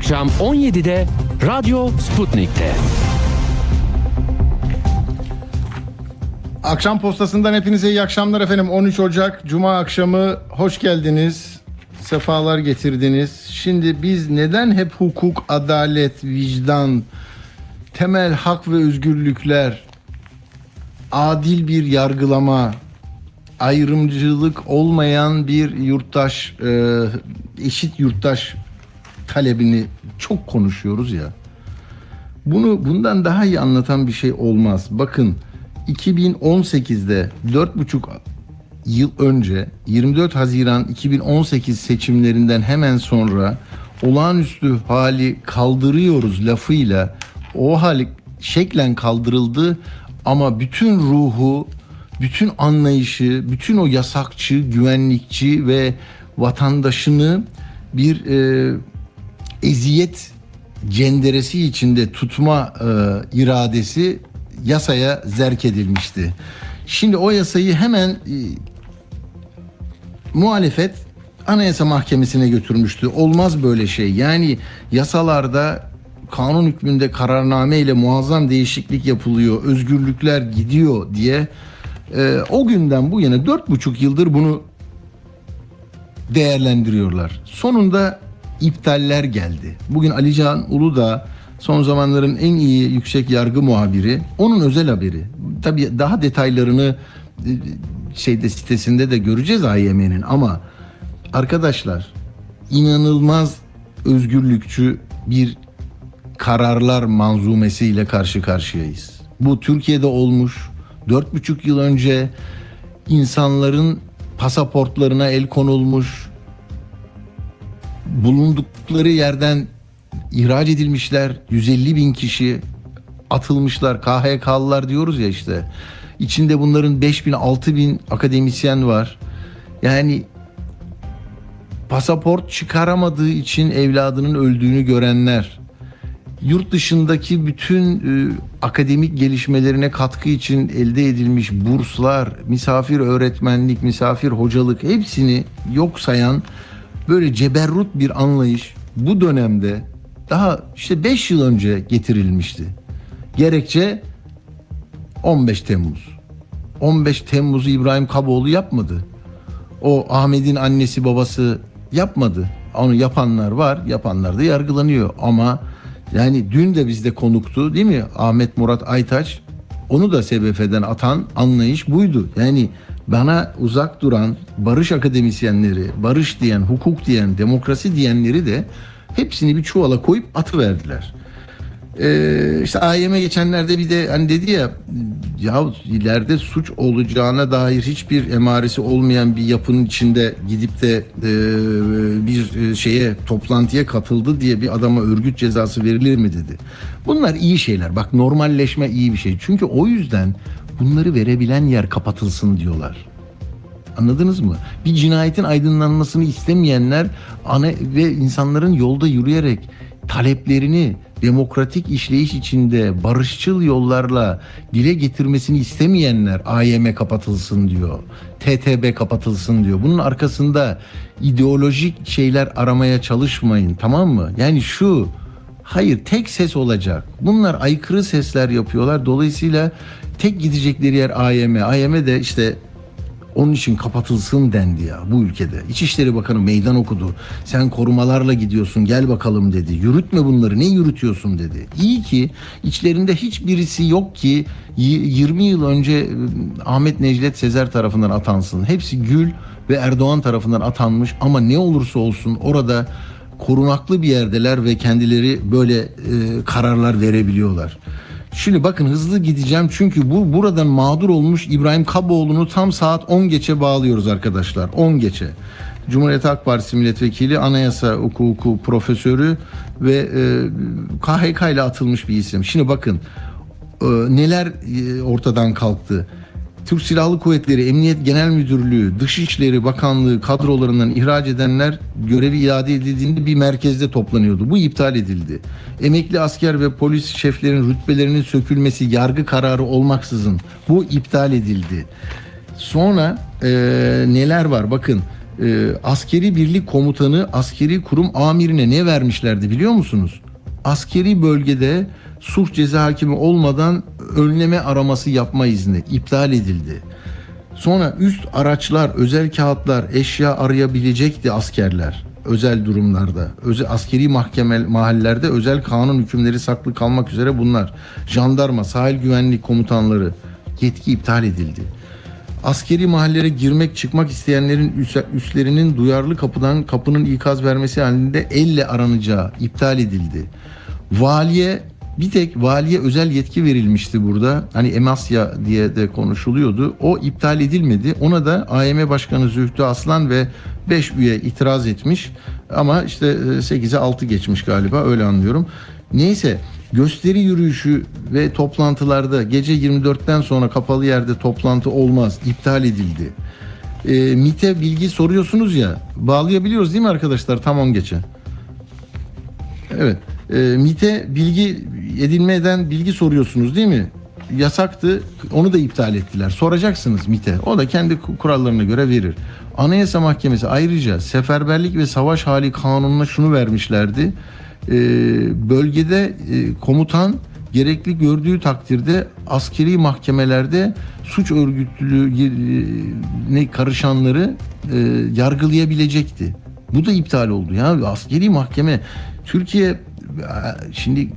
akşam 17'de Radyo Sputnik'te. Akşam postasından hepinize iyi akşamlar efendim. 13 Ocak Cuma akşamı hoş geldiniz. Sefalar getirdiniz. Şimdi biz neden hep hukuk, adalet, vicdan, temel hak ve özgürlükler, adil bir yargılama, ayrımcılık olmayan bir yurttaş, e, eşit yurttaş talebini çok konuşuyoruz ya. Bunu bundan daha iyi anlatan bir şey olmaz. Bakın 2018'de 4,5 yıl önce 24 Haziran 2018 seçimlerinden hemen sonra olağanüstü hali kaldırıyoruz lafıyla o hali şeklen kaldırıldı ama bütün ruhu, bütün anlayışı, bütün o yasakçı, güvenlikçi ve vatandaşını bir e, eziyet cenderesi içinde tutma e, iradesi yasaya zerk edilmişti. Şimdi o yasayı hemen e, muhalefet Anayasa Mahkemesi'ne götürmüştü. Olmaz böyle şey. Yani yasalarda kanun hükmünde kararname ile muazzam değişiklik yapılıyor, özgürlükler gidiyor diye e, o günden bu yana dört buçuk yıldır bunu değerlendiriyorlar. Sonunda iptaller geldi. Bugün Alican Uludağ son zamanların en iyi yüksek yargı muhabiri. Onun özel haberi. Tabii daha detaylarını e, şeyde sitesinde de göreceğiz AYM'nin ama arkadaşlar inanılmaz özgürlükçü bir kararlar manzumesiyle karşı karşıyayız. Bu Türkiye'de olmuş. Dört buçuk yıl önce insanların pasaportlarına el konulmuş. Bulundukları yerden ihraç edilmişler. 150 bin kişi atılmışlar. KHK'lılar diyoruz ya işte. İçinde bunların 5 bin 6 bin akademisyen var. Yani pasaport çıkaramadığı için evladının öldüğünü görenler, yurt dışındaki bütün e, akademik gelişmelerine katkı için elde edilmiş burslar, misafir öğretmenlik, misafir hocalık hepsini yok sayan böyle ceberrut bir anlayış bu dönemde daha işte 5 yıl önce getirilmişti. Gerekçe 15 Temmuz. 15 Temmuz'u İbrahim Kaboğlu yapmadı. O Ahmet'in annesi babası yapmadı. Onu yapanlar var, yapanlar da yargılanıyor. Ama yani dün de bizde konuktu değil mi? Ahmet Murat Aytaç onu da SBF'den atan anlayış buydu. Yani bana uzak duran barış akademisyenleri, barış diyen, hukuk diyen, demokrasi diyenleri de hepsini bir çuvala koyup atıverdiler. Ee, işte AYM geçenlerde bir de hani dedi ya ya ileride suç olacağına dair hiçbir emaresi olmayan bir yapının içinde gidip de e, bir şeye toplantıya katıldı diye bir adama örgüt cezası verilir mi dedi. Bunlar iyi şeyler. Bak normalleşme iyi bir şey. Çünkü o yüzden bunları verebilen yer kapatılsın diyorlar. Anladınız mı? Bir cinayetin aydınlanmasını istemeyenler ana ve insanların yolda yürüyerek taleplerini demokratik işleyiş içinde barışçıl yollarla dile getirmesini istemeyenler AYM kapatılsın diyor. TTB kapatılsın diyor. Bunun arkasında ideolojik şeyler aramaya çalışmayın tamam mı? Yani şu hayır tek ses olacak. Bunlar aykırı sesler yapıyorlar. Dolayısıyla tek gidecekleri yer AYM. AYM de işte onun için kapatılsın dendi ya bu ülkede. İçişleri Bakanı meydan okudu. Sen korumalarla gidiyorsun gel bakalım dedi. Yürütme bunları ne yürütüyorsun dedi. İyi ki içlerinde hiçbirisi yok ki 20 yıl önce Ahmet Necdet Sezer tarafından atansın. Hepsi Gül ve Erdoğan tarafından atanmış ama ne olursa olsun orada korunaklı bir yerdeler ve kendileri böyle e, kararlar verebiliyorlar. Şimdi bakın hızlı gideceğim çünkü bu buradan mağdur olmuş İbrahim Kaboğlu'nu tam saat 10 geçe bağlıyoruz arkadaşlar. 10 geçe. Cumhuriyet Halk Partisi milletvekili, anayasa hukuku profesörü ve e, KHK ile atılmış bir isim. Şimdi bakın e, neler e, ortadan kalktı. Türk Silahlı Kuvvetleri, Emniyet Genel Müdürlüğü, Dışişleri Bakanlığı kadrolarından ihraç edenler görevi iade edildiğinde bir merkezde toplanıyordu. Bu iptal edildi. Emekli asker ve polis şeflerin rütbelerinin sökülmesi yargı kararı olmaksızın bu iptal edildi. Sonra e, neler var bakın e, askeri birlik komutanı askeri kurum amirine ne vermişlerdi biliyor musunuz? Askeri bölgede suç ceza hakimi olmadan önleme araması yapma izni iptal edildi. Sonra üst araçlar, özel kağıtlar, eşya arayabilecekti askerler özel durumlarda. Özel askeri mahkeme mahallelerde özel kanun hükümleri saklı kalmak üzere bunlar. Jandarma, sahil güvenlik komutanları yetki iptal edildi. Askeri mahallelere girmek çıkmak isteyenlerin üstlerinin duyarlı kapıdan kapının ikaz vermesi halinde elle aranacağı iptal edildi. Valiye bir tek valiye özel yetki verilmişti burada. Hani Emasya diye de konuşuluyordu. O iptal edilmedi. Ona da AYM Başkanı Zühtü Aslan ve 5 üye itiraz etmiş. Ama işte 8'e 6 geçmiş galiba öyle anlıyorum. Neyse gösteri yürüyüşü ve toplantılarda gece 24'ten sonra kapalı yerde toplantı olmaz. iptal edildi. E, MIT'e bilgi soruyorsunuz ya bağlayabiliyoruz değil mi arkadaşlar tam 10 geçe. Evet. E, MIT'e bilgi edinmeden bilgi soruyorsunuz değil mi? Yasaktı. Onu da iptal ettiler. Soracaksınız MIT'e. O da kendi kurallarına göre verir. Anayasa Mahkemesi ayrıca seferberlik ve savaş hali kanununa şunu vermişlerdi. E, bölgede e, komutan gerekli gördüğü takdirde askeri mahkemelerde suç örgütlülüğüne karışanları e, yargılayabilecekti. Bu da iptal oldu ya. Askeri mahkeme Türkiye şimdi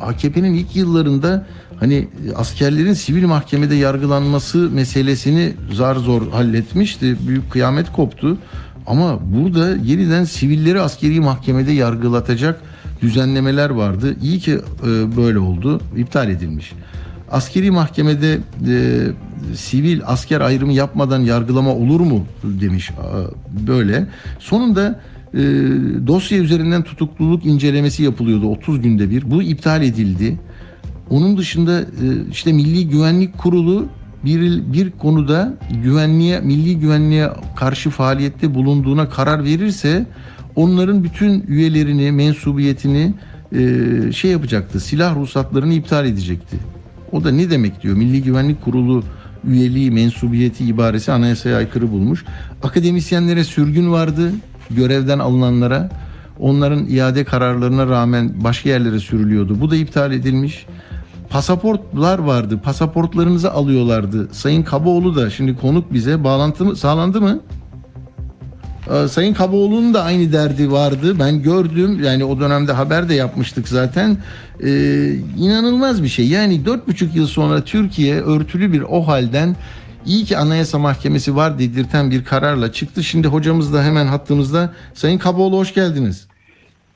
AKP'nin ilk yıllarında hani askerlerin sivil mahkemede yargılanması meselesini zar zor halletmişti. Büyük kıyamet koptu. Ama burada yeniden sivilleri askeri mahkemede yargılatacak düzenlemeler vardı. İyi ki e, böyle oldu. İptal edilmiş. Askeri mahkemede e, sivil asker ayrımı yapmadan yargılama olur mu demiş böyle. Sonunda e, dosya üzerinden tutukluluk incelemesi yapılıyordu 30 günde bir. Bu iptal edildi. Onun dışında e, işte Milli Güvenlik Kurulu bir, bir konuda güvenliğe, milli güvenliğe karşı faaliyette bulunduğuna karar verirse onların bütün üyelerini, mensubiyetini e, şey yapacaktı. Silah ruhsatlarını iptal edecekti. O da ne demek diyor? Milli Güvenlik Kurulu üyeliği, mensubiyeti ibaresi anayasaya aykırı bulmuş. Akademisyenlere sürgün vardı görevden alınanlara. Onların iade kararlarına rağmen başka yerlere sürülüyordu. Bu da iptal edilmiş. Pasaportlar vardı. Pasaportlarınızı alıyorlardı. Sayın Kabaoğlu da şimdi konuk bize bağlantı mı sağlandı mı? Ee, Sayın Kabaoğlu'nun da aynı derdi vardı. Ben gördüm. Yani o dönemde haber de yapmıştık zaten. Ee, inanılmaz bir şey. Yani dört buçuk yıl sonra Türkiye örtülü bir o halden iyi ki Anayasa Mahkemesi var dedirten bir kararla çıktı. Şimdi hocamız da hemen hattımızda. Sayın Kabaoğlu hoş geldiniz.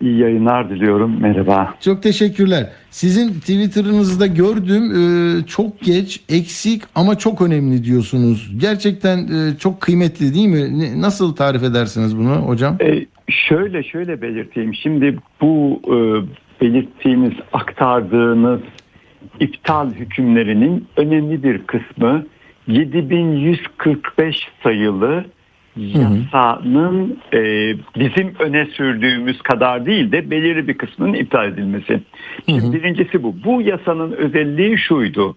İyi yayınlar diliyorum. Merhaba. Çok teşekkürler. Sizin Twitter'ınızda gördüm e, çok geç, eksik ama çok önemli diyorsunuz. Gerçekten e, çok kıymetli değil mi? Nasıl tarif edersiniz bunu hocam? E, şöyle şöyle belirteyim. Şimdi bu e, belirttiğiniz, aktardığınız iptal hükümlerinin önemli bir kısmı 7145 sayılı yasanın e, bizim öne sürdüğümüz kadar değil de belirli bir kısmının iptal edilmesi. Şimdi birincisi bu. Bu yasanın özelliği şuydu.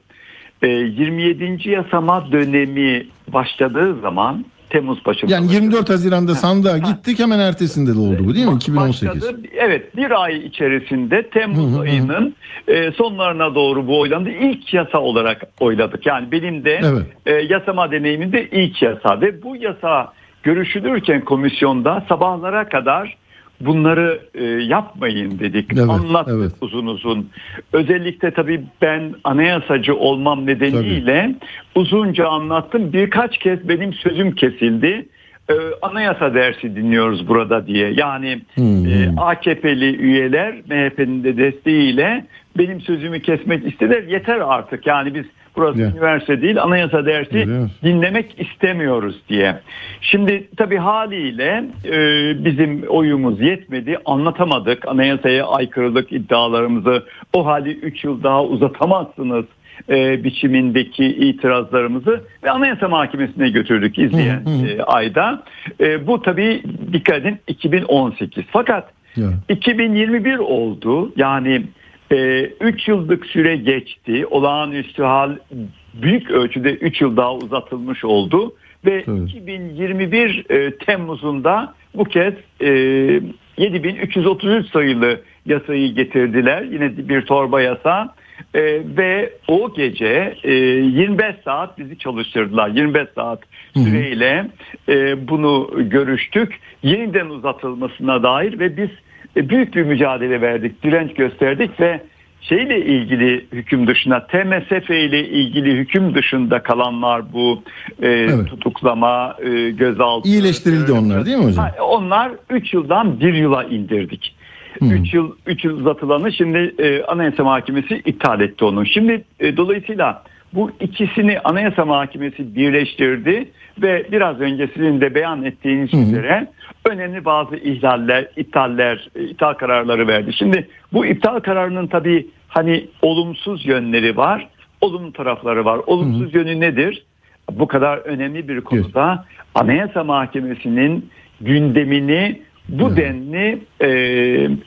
E, 27. yasama dönemi başladığı zaman Temmuz başında. Yani 24 Haziran'da sandığa gittik hemen ertesinde de oldu bu değil mi? 2018. Başladı. Evet bir ay içerisinde Temmuz hı hı. ayının e, sonlarına doğru bu oylandı. İlk yasa olarak oyladık. Yani benim de evet. e, yasama deneyiminde ilk yasa ve bu yasa görüşülürken komisyonda sabahlara kadar bunları e, yapmayın dedik. Evet, Anlattık evet. uzun uzun. Özellikle tabii ben anayasacı olmam nedeniyle tabii. uzunca anlattım. Birkaç kez benim sözüm kesildi. E, anayasa dersi dinliyoruz burada diye. Yani hmm. e, AKP'li üyeler MHP'nin de desteğiyle benim sözümü kesmek istediler. Yeter artık. Yani biz Burası yeah. üniversite değil anayasa dersi yeah. dinlemek istemiyoruz diye. Şimdi tabii haliyle e, bizim oyumuz yetmedi. Anlatamadık anayasaya aykırılık iddialarımızı. O hali 3 yıl daha uzatamazsınız e, biçimindeki itirazlarımızı ve Anayasa Mahkemesi'ne götürdük izleyen e, ayda. E, bu tabii dikkat edin 2018. Fakat yeah. 2021 oldu. Yani 3 ee, yıllık süre geçti. Olağanüstü hal büyük ölçüde 3 yıl daha uzatılmış oldu. ve evet. 2021 e, Temmuz'unda bu kez e, 7333 sayılı yasayı getirdiler. Yine bir torba yasa. E, ve o gece e, 25 saat bizi çalıştırdılar. 25 saat süreyle e, bunu görüştük. Yeniden uzatılmasına dair ve biz büyük bir mücadele verdik, direnç gösterdik ve şeyle ilgili hüküm dışına TMSF ile ilgili hüküm dışında kalanlar bu e, evet. tutuklama, e, gözaltı. İyileştirildi e, onlar değil mi hocam? Ha, onlar 3 yıldan 1 yıla indirdik. 3 yıl 3 yıl uzatılanı şimdi e, Anayasa Mahkemesi iptal etti onu. Şimdi e, dolayısıyla bu ikisini Anayasa Mahkemesi birleştirdi ve biraz önce sizin de beyan ettiğiniz hı hı. üzere önemli bazı ihlaller, iptaller, e, iptal kararları verdi. Şimdi bu iptal kararının tabii hani olumsuz yönleri var, olumlu tarafları var. Olumsuz hı hı. yönü nedir? Bu kadar önemli bir konuda. Anayasa Mahkemesi'nin gündemini bu evet. denli e,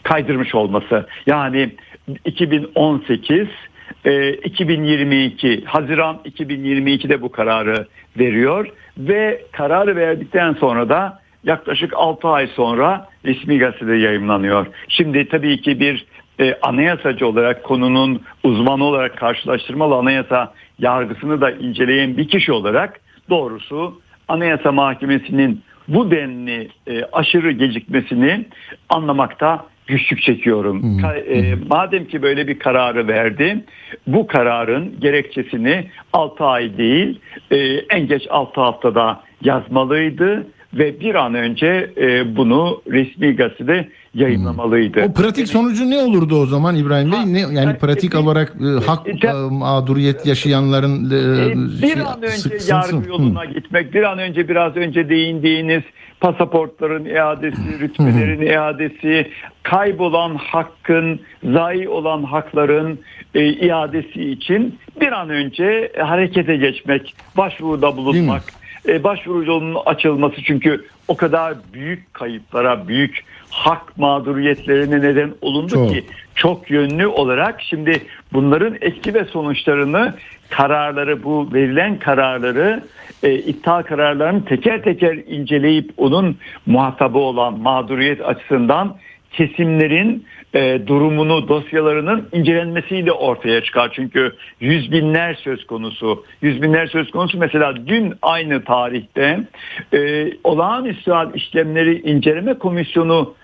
kaydırmış olması. Yani 2018 e, 2022 Haziran 2022'de bu kararı veriyor ve kararı verdikten sonra da yaklaşık 6 ay sonra resmi gazetede yayınlanıyor. Şimdi tabii ki bir e, anayasacı olarak konunun uzmanı olarak karşılaştırmalı anayasa yargısını da inceleyen bir kişi olarak doğrusu Anayasa Mahkemesi'nin bu denli e, aşırı gecikmesini anlamakta güçlük çekiyorum. Hmm. E, madem ki böyle bir kararı verdi, bu kararın gerekçesini 6 ay değil, e, en geç 6 haftada yazmalıydı ve bir an önce e, bunu resmi gazetede yayınlamalıydı. O pratik sonucu ne olurdu o zaman İbrahim Bey? Ne yani pratik e, olarak e, hak e, mağduriyet yaşayanların e, bir şey, an önce sıksınsın. yargı yoluna Hı. gitmek, bir an önce biraz önce değindiğiniz pasaportların iadesi, rütbelerin iadesi, kaybolan hakkın, zayi olan hakların e, iadesi için bir an önce harekete geçmek, başvuruda bulunmak e, başvuru yolunun açılması çünkü o kadar büyük kayıplara, büyük hak mağduriyetlerine neden olundu çok. ki çok yönlü olarak şimdi bunların etki ve sonuçlarını kararları bu verilen kararları e, iptal kararlarını teker teker inceleyip onun muhatabı olan mağduriyet açısından kesimlerin e, durumunu dosyalarının incelenmesiyle ortaya çıkar. Çünkü yüz binler söz konusu. Yüz binler söz konusu mesela dün aynı tarihte e, olağanüstü işlemleri inceleme komisyonu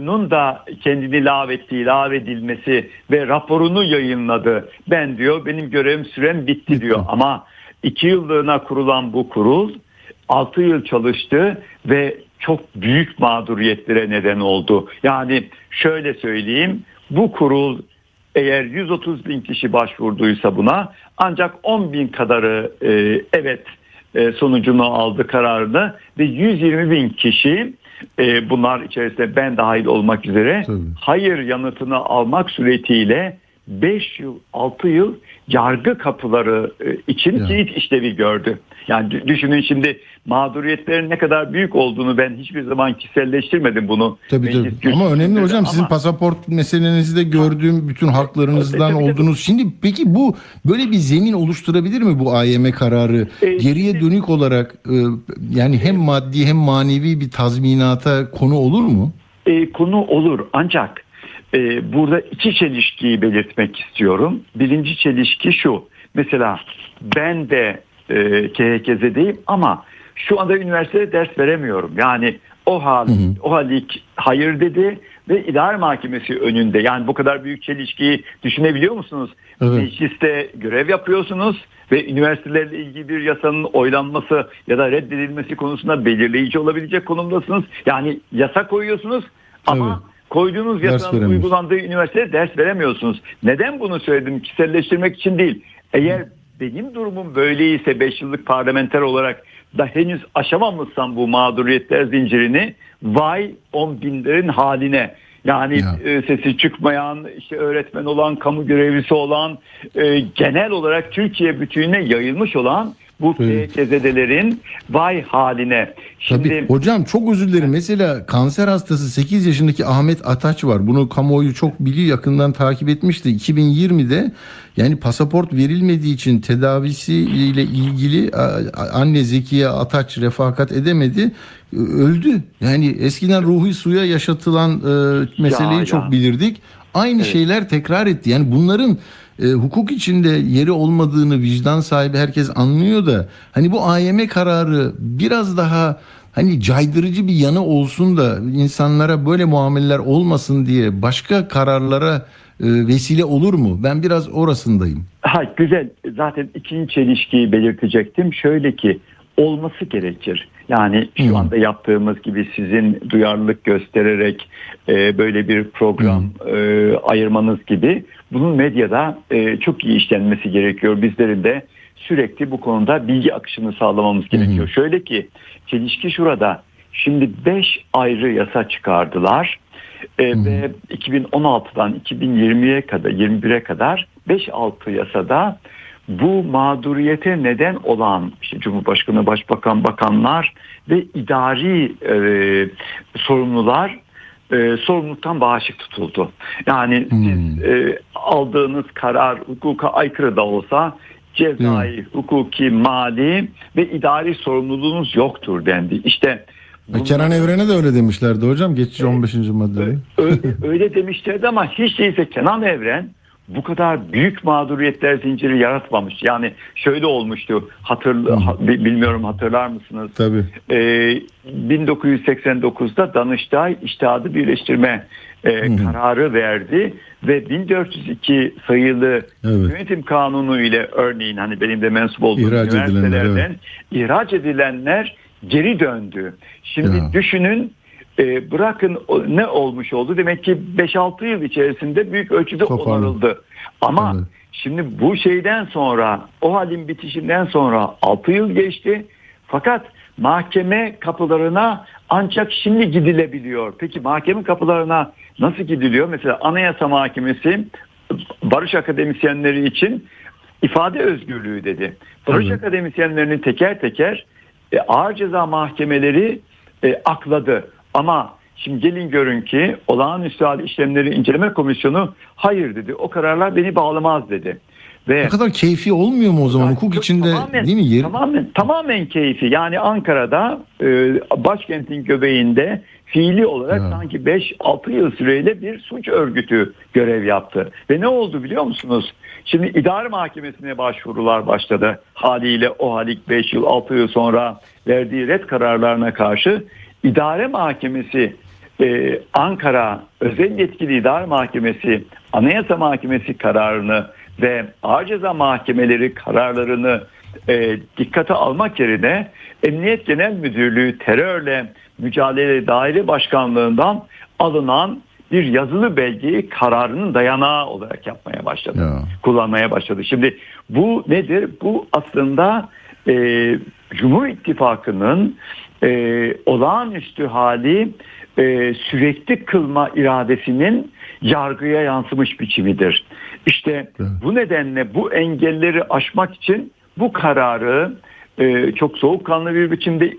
nun da kendini lağvettiği, lağvedilmesi ve raporunu yayınladı. Ben diyor benim görevim sürem bitti diyor ama iki yıllığına kurulan bu kurul 6 yıl çalıştı ve çok büyük mağduriyetlere neden oldu. Yani şöyle söyleyeyim bu kurul eğer 130 bin kişi başvurduysa buna ancak 10 bin kadarı e, evet e, sonucunu aldı kararını ve 120 bin kişi e, bunlar içerisinde ben dahil olmak üzere Tabii. hayır yanıtını almak suretiyle 5 yıl 6 yıl yargı kapıları e, için ya. kilit işlevi gördü. Yani düşünün şimdi mağduriyetlerin ne kadar büyük olduğunu ben hiçbir zaman kişiselleştirmedim bunu. Tabii tabii. Ama önemli hocam ama... sizin pasaport meselenizde gördüğüm bütün haklarınızdan tabii, oldunuz. Tabii. Şimdi peki bu böyle bir zemin oluşturabilir mi bu AYM kararı? Ee, Geriye dönük olarak e, yani hem maddi hem manevi bir tazminata konu olur mu? E, konu olur ancak e, burada iki çelişkiyi belirtmek istiyorum. Birinci çelişki şu. Mesela ben de e, KHKZ'deyim ama şu anda üniversitede ders veremiyorum. Yani o hal, hı hı. o halik hayır dedi ve idare mahkemesi önünde. Yani bu kadar büyük çelişkiyi düşünebiliyor musunuz? Evet. Mecliste görev yapıyorsunuz ve üniversitelerle ilgili bir yasanın oylanması ya da reddedilmesi konusunda belirleyici olabilecek konumdasınız. Yani yasa koyuyorsunuz ama evet. koyduğunuz yasanın uygulandığı üniversitede ders veremiyorsunuz. Neden bunu söyledim? Kişiselleştirmek için değil. Eğer benim durumum böyleyse 5 yıllık parlamenter olarak da henüz aşamamışsam bu mağduriyetler zincirini vay on binlerin haline yani ya. e, sesi çıkmayan, işte öğretmen olan, kamu görevlisi olan, e, genel olarak Türkiye bütününe yayılmış olan Bu PTZ'lerin vay haline. Şimdi... Tabii hocam çok özür dilerim. Mesela kanser hastası 8 yaşındaki Ahmet Ataç var. Bunu kamuoyu çok biliyor yakından takip etmişti. 2020'de yani pasaport verilmediği için tedavisiyle ilgili anne Zekiye Ataç refakat edemedi. Öldü. Yani eskiden ruhu suya yaşatılan e, meseleyi ya, çok ya. bilirdik. Aynı evet. şeyler tekrar etti. Yani bunların e, hukuk içinde yeri olmadığını vicdan sahibi herkes anlıyor da hani bu AYM kararı biraz daha hani caydırıcı bir yanı olsun da insanlara böyle muameleler olmasın diye başka kararlara e, vesile olur mu? Ben biraz orasındayım. Ha, güzel. Zaten ikinci çelişkiyi belirtecektim. Şöyle ki olması gerekir. Yani şu hmm. anda yaptığımız gibi sizin duyarlılık göstererek e, böyle bir program hmm. e, ayırmanız gibi bunun medyada e, çok iyi işlenmesi gerekiyor. Bizlerin de sürekli bu konuda bilgi akışını sağlamamız gerekiyor. Hmm. Şöyle ki çelişki şurada. Şimdi 5 ayrı yasa çıkardılar. E, hmm. ve 2016'dan 2020'ye kadar 21'e kadar 5-6 yasada bu mağduriyete neden olan işte Cumhurbaşkanı, Başbakan, bakanlar ve idari e, sorumlular e, sorumluluktan bağışık tutuldu. Yani hmm. siz e, aldığınız karar hukuka aykırı da olsa cezai, hmm. hukuki, mali ve idari sorumluluğunuz yoktur dendi. İşte bunlar, Kenan Evren'e de öyle demişlerdi hocam geçici 15. maddede. Öyle, öyle demişlerdi ama hiç değilse Kenan Evren bu kadar büyük mağduriyetler zinciri yaratmamış. Yani şöyle olmuştu. Hatır, ha, bilmiyorum hatırlar mısınız? Tabii. Ee, 1989'da Danıştay İştihadı Birleştirme e, kararı verdi ve 1402 sayılı evet. yönetim kanunu ile örneğin hani benim de mensup olduğum ihraç üniversitelerden edilenler, evet. ihraç edilenler geri döndü. Şimdi ya. düşünün e, bırakın ne olmuş oldu demek ki 5-6 yıl içerisinde büyük ölçüde Toparlı. onarıldı. Ama evet. şimdi bu şeyden sonra o halin bitişinden sonra 6 yıl geçti. Fakat mahkeme kapılarına ancak şimdi gidilebiliyor. Peki mahkeme kapılarına nasıl gidiliyor? Mesela Anayasa Mahkemesi barış akademisyenleri için ifade özgürlüğü dedi. Barış evet. akademisyenlerinin teker teker e, ağır ceza mahkemeleri e, akladı. Ama şimdi gelin görün ki olağanüstü hal işlemleri inceleme komisyonu hayır dedi. O kararlar beni bağlamaz dedi. Ve ne kadar keyfi olmuyor mu o zaman hukuk içinde tamamen, değil mi? Yer... Tamamen, tamamen keyfi. Yani Ankara'da e, başkentin göbeğinde fiili olarak ya. sanki 5-6 yıl süreyle bir suç örgütü görev yaptı. Ve ne oldu biliyor musunuz? Şimdi idare mahkemesine başvurular başladı. Haliyle o halik 5 yıl 6 yıl sonra verdiği red kararlarına karşı İdare Mahkemesi e, Ankara Özel Yetkili İdare Mahkemesi Anayasa Mahkemesi kararını ve Ağır Ceza Mahkemeleri kararlarını e, dikkate almak yerine Emniyet Genel Müdürlüğü terörle mücadele daire başkanlığından alınan bir yazılı belgeyi kararının dayanağı olarak yapmaya başladı. Ya. Kullanmaya başladı. Şimdi bu nedir? Bu aslında e, Cumhur İttifakı'nın e, olağanüstü hali e, sürekli kılma iradesinin yargıya yansımış biçimidir. İşte evet. bu nedenle bu engelleri aşmak için bu kararı e, çok soğukkanlı bir biçimde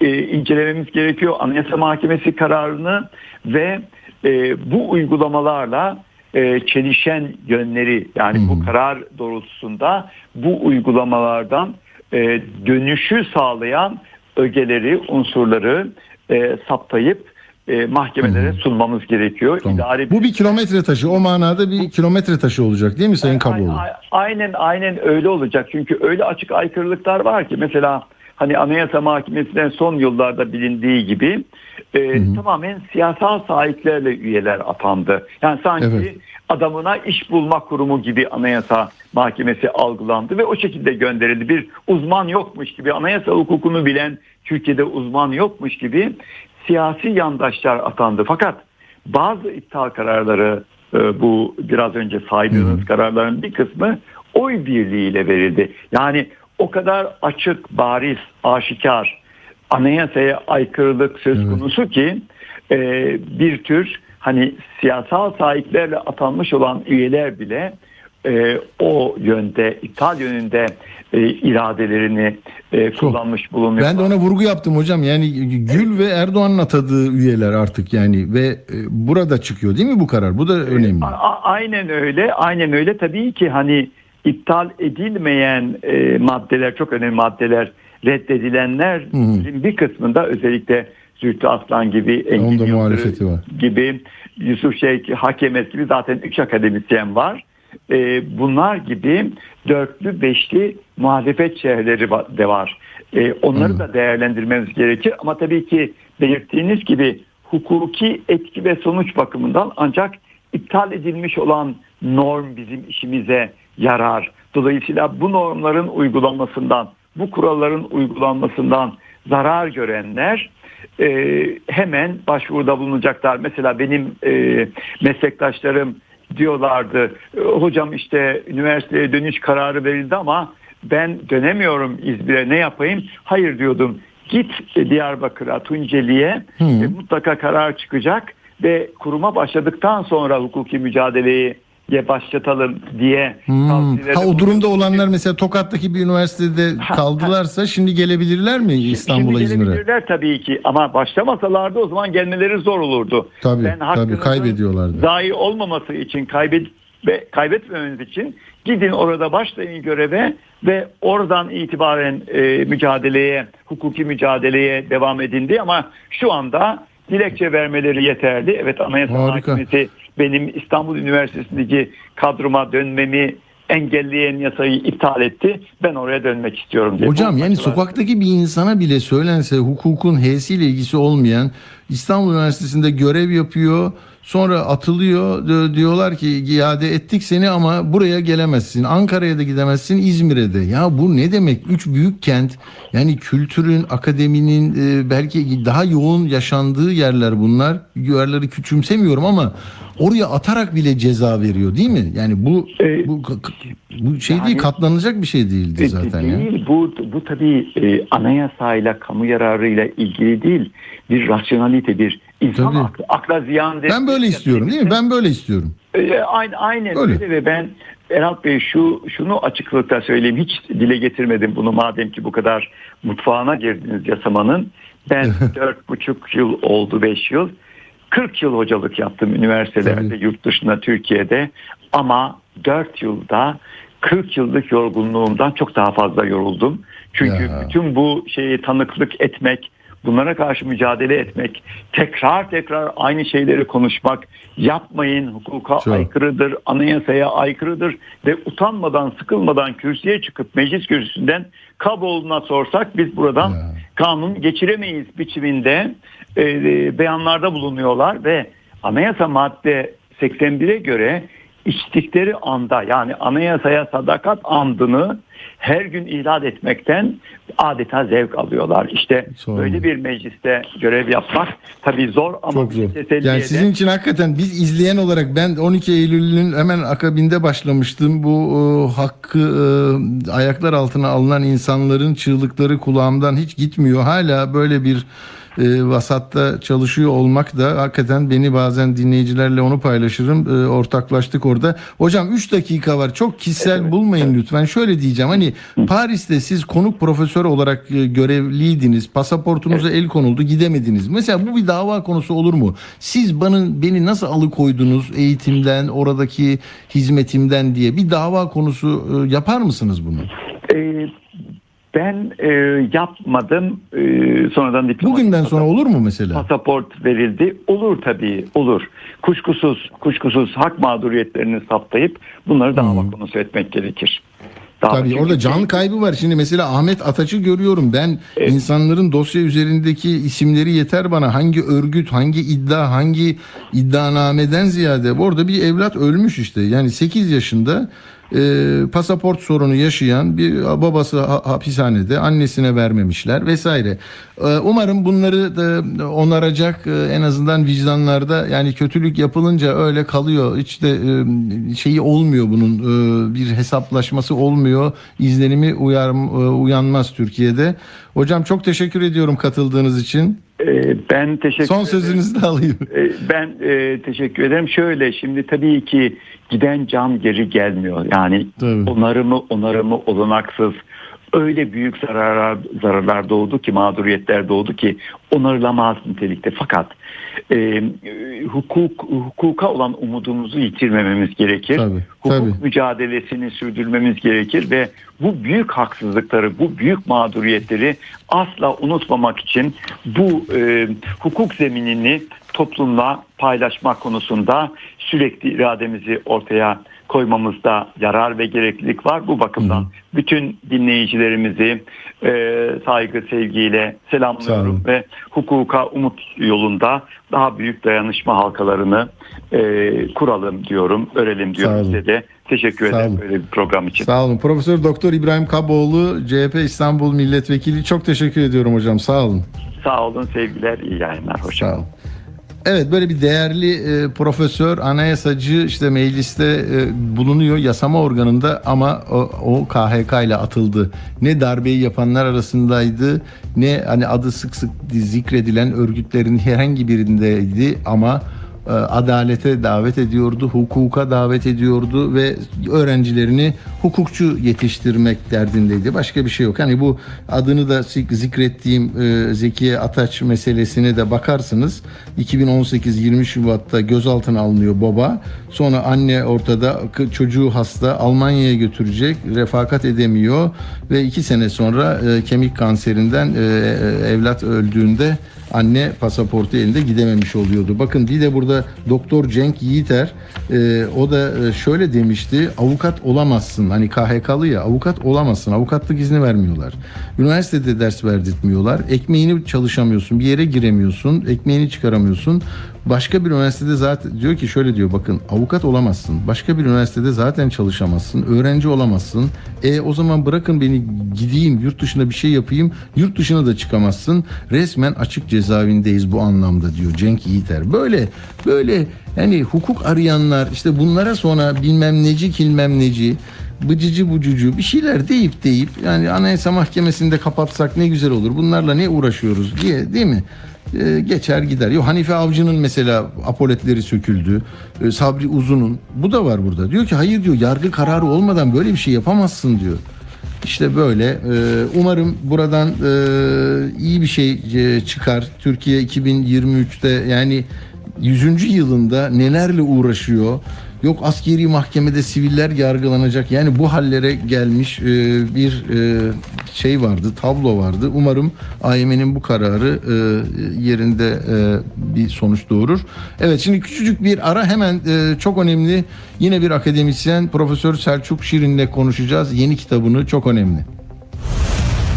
e, incelememiz gerekiyor. Anayasa Mahkemesi kararını ve e, bu uygulamalarla e, çelişen yönleri yani hmm. bu karar doğrultusunda bu uygulamalardan e, dönüşü sağlayan ögeleri, unsurları e, saptayıp e, mahkemelere hmm. sunmamız gerekiyor. Tamam. İdari Bu bir kilometre taşı. O manada bir kilometre taşı olacak değil mi Sayın Kaboğlu? Aynen aynen öyle olacak. Çünkü öyle açık aykırılıklar var ki mesela hani Anayasa Mahkemesi'nden son yıllarda bilindiği gibi e, tamamen siyasal sahiplerle üyeler atandı. Yani sanki evet. adamına iş bulma kurumu gibi Anayasa Mahkemesi algılandı ve o şekilde gönderildi. Bir uzman yokmuş gibi anayasa hukukunu bilen Türkiye'de uzman yokmuş gibi siyasi yandaşlar atandı. Fakat bazı iptal kararları e, bu biraz önce saydığınız kararların bir kısmı oy birliğiyle verildi. Yani o kadar açık, bariz, aşikar anayasaya aykırılık söz konusu evet. ki e, bir tür hani siyasal sahiplerle atanmış olan üyeler bile e, o yönde iptal yönünde e, iradelerini e, kullanmış bulunuyor. Ben de ona vurgu yaptım hocam. Yani Gül ve Erdoğan'ın atadığı üyeler artık yani ve e, burada çıkıyor değil mi bu karar? Bu da önemli. A- aynen öyle. Aynen öyle. Tabii ki hani iptal edilmeyen e, maddeler çok önemli maddeler reddedilenler bir kısmında özellikle Zühtü Aslan gibi Engin muhalefeti var. gibi Yusuf Şeyh Hakemet gibi zaten üç akademisyen var. E, bunlar gibi dörtlü beşli muhalefet şehirleri de var. E, onları hmm. da değerlendirmemiz gerekir ama tabii ki belirttiğiniz gibi hukuki etki ve sonuç bakımından ancak iptal edilmiş olan norm bizim işimize yarar. Dolayısıyla bu normların uygulanmasından, bu kuralların uygulanmasından zarar görenler e, hemen başvuruda bulunacaklar. Mesela benim e, meslektaşlarım diyorlardı hocam işte üniversiteye dönüş kararı verildi ama ben dönemiyorum İzmir'e ne yapayım? Hayır diyordum git Diyarbakır'a Tunceli'ye e, mutlaka karar çıkacak ve kuruma başladıktan sonra hukuki mücadeleyi ye başlatalım diye hmm. Ha o durumda olanlar mesela Tokat'taki bir üniversitede kaldılarsa şimdi gelebilirler mi İstanbul'a İzmir'e? Gelebilirler tabii ki ama başlamasalardı o zaman gelmeleri zor olurdu. Tabii ben tabii kaybediyorlardı. Zayi olmaması için kaybet ve kaybetmemeniz için gidin orada başlayın göreve ve oradan itibaren e, mücadeleye, hukuki mücadeleye devam edindi ama şu anda dilekçe vermeleri yeterli. Evet Anayasa Mahkemesi benim İstanbul Üniversitesi'ndeki kadroma dönmemi engelleyen yasayı iptal etti. Ben oraya dönmek istiyorum diye. Hocam yani sokaktaki bir insana bile söylense hukukun H'siyle ilgisi olmayan İstanbul Üniversitesi'nde görev yapıyor Sonra atılıyor diyorlar ki iade ettik seni ama buraya gelemezsin. Ankara'ya da gidemezsin İzmir'e de. Ya bu ne demek? Üç büyük kent yani kültürün, akademinin e, belki daha yoğun yaşandığı yerler bunlar. Yerleri küçümsemiyorum ama oraya atarak bile ceza veriyor değil mi? Yani bu ee, bu bu şey yani, değil katlanacak bir şey değildi e, zaten değil, ya. Bu bu tabii e, anayasayla kamu yararıyla ilgili değil. Bir rasyonalite bir İnsan Tabii. aklı, akla ziyan. Ben böyle istiyorum değil mi? Ben böyle istiyorum. E, aynen, aynen öyle. öyle ve ben Erhat Bey şu şunu açıklıkla söyleyeyim. Hiç dile getirmedim bunu madem ki bu kadar mutfağına girdiniz yasamanın. Ben dört buçuk yıl oldu beş yıl. 40 yıl hocalık yaptım üniversitelerde, Tabii. yurt dışında, Türkiye'de. Ama 4 yılda 40 yıllık yorgunluğumdan çok daha fazla yoruldum. Çünkü ya. bütün bu şeyi tanıklık etmek, bunlara karşı mücadele etmek, tekrar tekrar aynı şeyleri konuşmak, yapmayın hukuka Çok. aykırıdır, anayasaya aykırıdır ve utanmadan, sıkılmadan kürsüye çıkıp meclis kürsüsünden Kaboğlu'na sorsak biz buradan ya. kanun geçiremeyiz biçiminde e, e, beyanlarda bulunuyorlar ve anayasa madde 81'e göre içtikleri anda yani anayasaya sadakat andını her gün ihlal etmekten adeta zevk alıyorlar. İşte Sorun. böyle bir mecliste görev yapmak tabii zor ama Çok zor. Yani sizin için hakikaten biz izleyen olarak ben 12 Eylül'ün hemen akabinde başlamıştım. Bu e, hakkı e, ayaklar altına alınan insanların çığlıkları kulağımdan hiç gitmiyor. Hala böyle bir e, vasatta çalışıyor olmak da hakikaten beni bazen dinleyicilerle onu paylaşırım. E, ortaklaştık orada. Hocam 3 dakika var. Çok kişisel evet. bulmayın lütfen. Şöyle diyeceğim. Hani Paris'te siz konuk profesör olarak e, görevliydiniz. Pasaportunuza evet. el konuldu. Gidemediniz. Mesela bu bir dava konusu olur mu? Siz bana beni nasıl alıkoydunuz eğitimden, oradaki hizmetimden diye bir dava konusu e, yapar mısınız bunu? Eee ben e, yapmadım. E, sonradan diplomatik Bugünden sonra olur mu mesela? Pasaport verildi. Olur tabii olur. Kuşkusuz kuşkusuz hak mağduriyetlerini saptayıp bunları dava hmm. konusu etmek gerekir. Daha Tabii orada can kaybı var. Şimdi mesela Ahmet Ataç'ı görüyorum. Ben evet. insanların dosya üzerindeki isimleri yeter bana. Hangi örgüt, hangi iddia, hangi iddianameden ziyade orada bir evlat ölmüş işte. Yani 8 yaşında e, pasaport sorunu yaşayan bir babası hapishanede annesine vermemişler vesaire. E, umarım bunları da onaracak e, en azından vicdanlarda yani kötülük yapılınca öyle kalıyor. Hiç de e, şeyi olmuyor bunun e, bir hesaplaşması olmuyor. İzlenimi uyar, e, uyanmaz Türkiye'de. Hocam çok teşekkür ediyorum katıldığınız için. Ee, ben teşekkür Son sözünüzü de alayım. Ee, ben e, teşekkür ederim. Şöyle şimdi tabii ki giden can geri gelmiyor. Yani tabii. onarımı onarımı olanaksız öyle büyük zararlar zararlar doğdu ki mağduriyetler doğdu ki onarılamaz nitelikte. Fakat e, hukuk hukuka olan umudumuzu yitirmememiz gerekir. Tabii, Hukuk tabii. mücadelesini sürdürmemiz gerekir ve bu büyük haksızlıkları, bu büyük mağduriyetleri asla unutmamak için bu e, hukuk zeminini toplumla paylaşmak konusunda sürekli irademizi ortaya koymamızda yarar ve gereklilik var. Bu bakımdan hı bütün dinleyicilerimizi e, saygı, sevgiyle selamlıyorum ve hukuka umut yolunda daha büyük dayanışma halkalarını e, kuralım diyorum, örelim diyorum size de. Teşekkür Sağ ederim olun. böyle bir program için. Sağ olun. Profesör Doktor İbrahim Kaboğlu, CHP İstanbul Milletvekili. Çok teşekkür ediyorum hocam. Sağ olun. Sağ olun. Sevgiler, iyi yayınlar. Hoşçakalın. Evet böyle bir değerli e, profesör, anayasacı işte mecliste e, bulunuyor yasama organında ama o, o KHK ile atıldı. Ne darbeyi yapanlar arasındaydı ne hani adı sık sık zikredilen örgütlerin herhangi birindeydi ama adalete davet ediyordu, hukuka davet ediyordu ve öğrencilerini hukukçu yetiştirmek derdindeydi. Başka bir şey yok. Hani bu adını da zikrettiğim e, Zekiye Ataç meselesine de bakarsınız. 2018 20 Şubat'ta gözaltına alınıyor baba. Sonra anne ortada çocuğu hasta Almanya'ya götürecek. Refakat edemiyor ve iki sene sonra e, kemik kanserinden evlat öldüğünde anne pasaportu elinde gidememiş oluyordu. Bakın bir de burada Doktor Cenk Yiğiter e, o da e, şöyle demişti avukat olamazsın hani KHK'lı ya avukat olamazsın avukatlık izni vermiyorlar. Üniversitede ders verdirtmiyorlar ekmeğini çalışamıyorsun bir yere giremiyorsun ekmeğini çıkaramıyorsun Başka bir üniversitede zaten diyor ki şöyle diyor bakın avukat olamazsın. Başka bir üniversitede zaten çalışamazsın. Öğrenci olamazsın. E o zaman bırakın beni gideyim yurt dışına bir şey yapayım. Yurt dışına da çıkamazsın. Resmen açık cezaevindeyiz bu anlamda diyor Cenk Yiğiter. Böyle böyle yani hukuk arayanlar işte bunlara sonra bilmem neci kilmem neci bıcıcı bucucu bir şeyler deyip deyip yani anayasa mahkemesinde kapatsak ne güzel olur bunlarla ne uğraşıyoruz diye değil mi? E, geçer gider. Yo Hanife Avcı'nın mesela apoletleri söküldü. E, Sabri Uzun'un bu da var burada. Diyor ki hayır diyor yargı kararı olmadan böyle bir şey yapamazsın diyor. İşte böyle. E, umarım buradan iyi bir şey çıkar. Türkiye 2023'te yani 100. yılında nelerle uğraşıyor? Yok askeri mahkemede siviller yargılanacak. Yani bu hallere gelmiş e, bir e, şey vardı, tablo vardı. Umarım AYM'nin bu kararı e, yerinde e, bir sonuç doğurur. Evet şimdi küçücük bir ara hemen e, çok önemli yine bir akademisyen Profesör Selçuk Şirin'le konuşacağız. Yeni kitabını çok önemli.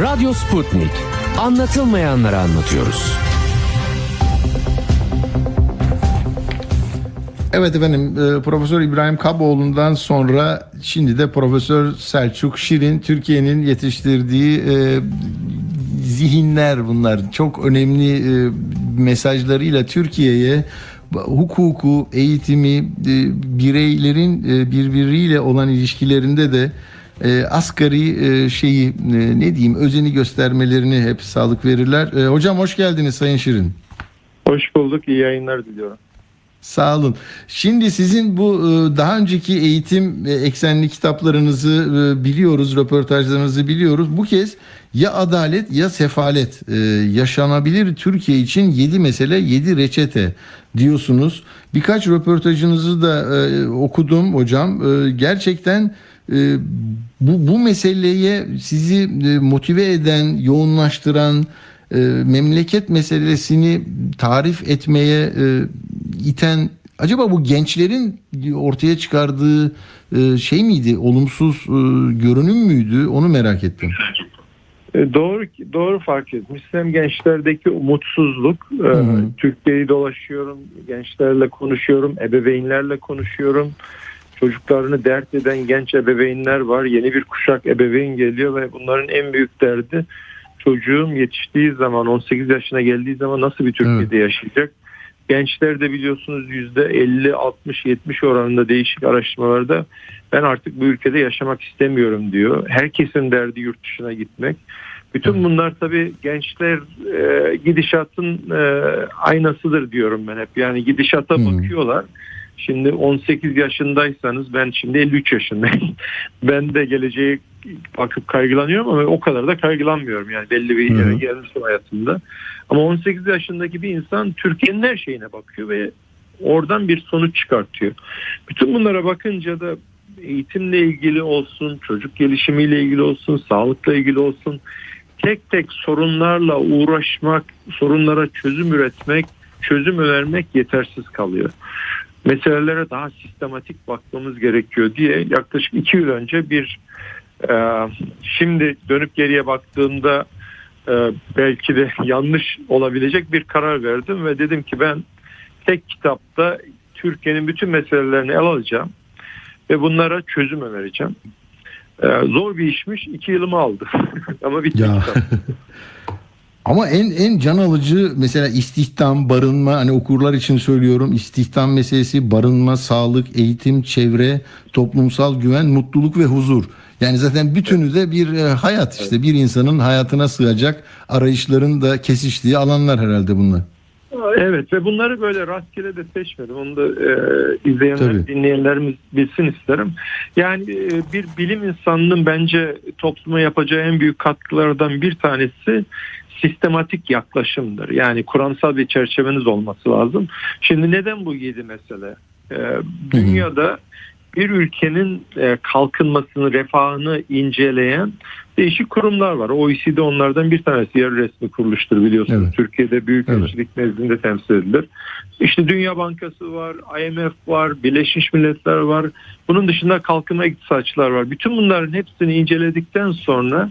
Radyo Sputnik. Anlatılmayanları anlatıyoruz. Evet efendim e, Profesör İbrahim Kaboğlu'ndan sonra şimdi de Profesör Selçuk Şirin Türkiye'nin yetiştirdiği e, zihinler bunlar. Çok önemli e, mesajlarıyla Türkiye'ye hukuku, eğitimi, e, bireylerin e, birbiriyle olan ilişkilerinde de e, asgari e, şeyi e, ne diyeyim özeni göstermelerini hep sağlık verirler. E, hocam hoş geldiniz Sayın Şirin. Hoş bulduk. İyi yayınlar diliyorum. Sağ olun. Şimdi sizin bu e, daha önceki eğitim eksenli kitaplarınızı e, biliyoruz, röportajlarınızı biliyoruz. Bu kez ya adalet ya sefalet e, yaşanabilir Türkiye için 7 mesele 7 reçete diyorsunuz. Birkaç röportajınızı da okudum hocam. Gerçekten bu, bu meseleye sizi motive eden, yoğunlaştıran, memleket meselesini tarif etmeye iten acaba bu gençlerin ortaya çıkardığı e, şey miydi? Olumsuz e, görünüm müydü? Onu merak ettim. E, doğru doğru fark etmişsem gençlerdeki umutsuzluk. E, Türkiye'yi dolaşıyorum, gençlerle konuşuyorum, ebeveynlerle konuşuyorum. Çocuklarını dert eden genç ebeveynler var. Yeni bir kuşak ebeveyn geliyor ve bunların en büyük derdi çocuğum yetiştiği zaman 18 yaşına geldiği zaman nasıl bir Türkiye'de evet. yaşayacak? Gençler de biliyorsunuz yüzde 50, 60, 70 oranında değişik araştırmalarda ben artık bu ülkede yaşamak istemiyorum diyor. Herkesin derdi yurt dışına gitmek. Bütün bunlar tabii gençler e, gidişatın e, aynasıdır diyorum ben hep. Yani gidişata hmm. bakıyorlar. Şimdi 18 yaşındaysanız ben şimdi 53 yaşındayım. ben de geleceği bakıp kaygılanıyorum ama o kadar da kaygılanmıyorum. Yani belli bir yere gelmişim hayatımda. Ama 18 yaşındaki bir insan Türkiye'nin her şeyine bakıyor ve oradan bir sonuç çıkartıyor. Bütün bunlara bakınca da eğitimle ilgili olsun, çocuk gelişimiyle ilgili olsun, sağlıkla ilgili olsun tek tek sorunlarla uğraşmak, sorunlara çözüm üretmek, çözüm önermek yetersiz kalıyor. Meselelere daha sistematik bakmamız gerekiyor diye yaklaşık iki yıl önce bir e, şimdi dönüp geriye baktığımda e, belki de yanlış olabilecek bir karar verdim ve dedim ki ben tek kitapta Türkiye'nin bütün meselelerini ele alacağım ve bunlara çözüm önereceğim. Ee, zor bir işmiş. iki yılımı aldı. Ama bitti. Ama en en can alıcı mesela istihdam, barınma hani okurlar için söylüyorum. istihdam meselesi, barınma, sağlık, eğitim, çevre, toplumsal güven, mutluluk ve huzur. Yani zaten bütünü de bir e, hayat işte bir insanın hayatına sığacak arayışların da kesiştiği alanlar herhalde bunlar. Evet ve bunları böyle rastgele de seçmedim. Onu da e, izleyenler, Tabii. dinleyenlerimiz bilsin isterim. Yani e, bir bilim insanının bence topluma yapacağı en büyük katkılardan bir tanesi sistematik yaklaşımdır. Yani kuramsal bir çerçeveniz olması lazım. Şimdi neden bu yedi mesele? E, dünyada bir ülkenin e, kalkınmasını, refahını inceleyen değişik kurumlar var. OECD onlardan bir tanesi yarı resmi kuruluştur biliyorsunuz. Evet. Türkiye'de büyük evet. nezdinde temsil edilir. İşte Dünya Bankası var, IMF var, Birleşmiş Milletler var. Bunun dışında kalkınma iktisatçılar var. Bütün bunların hepsini inceledikten sonra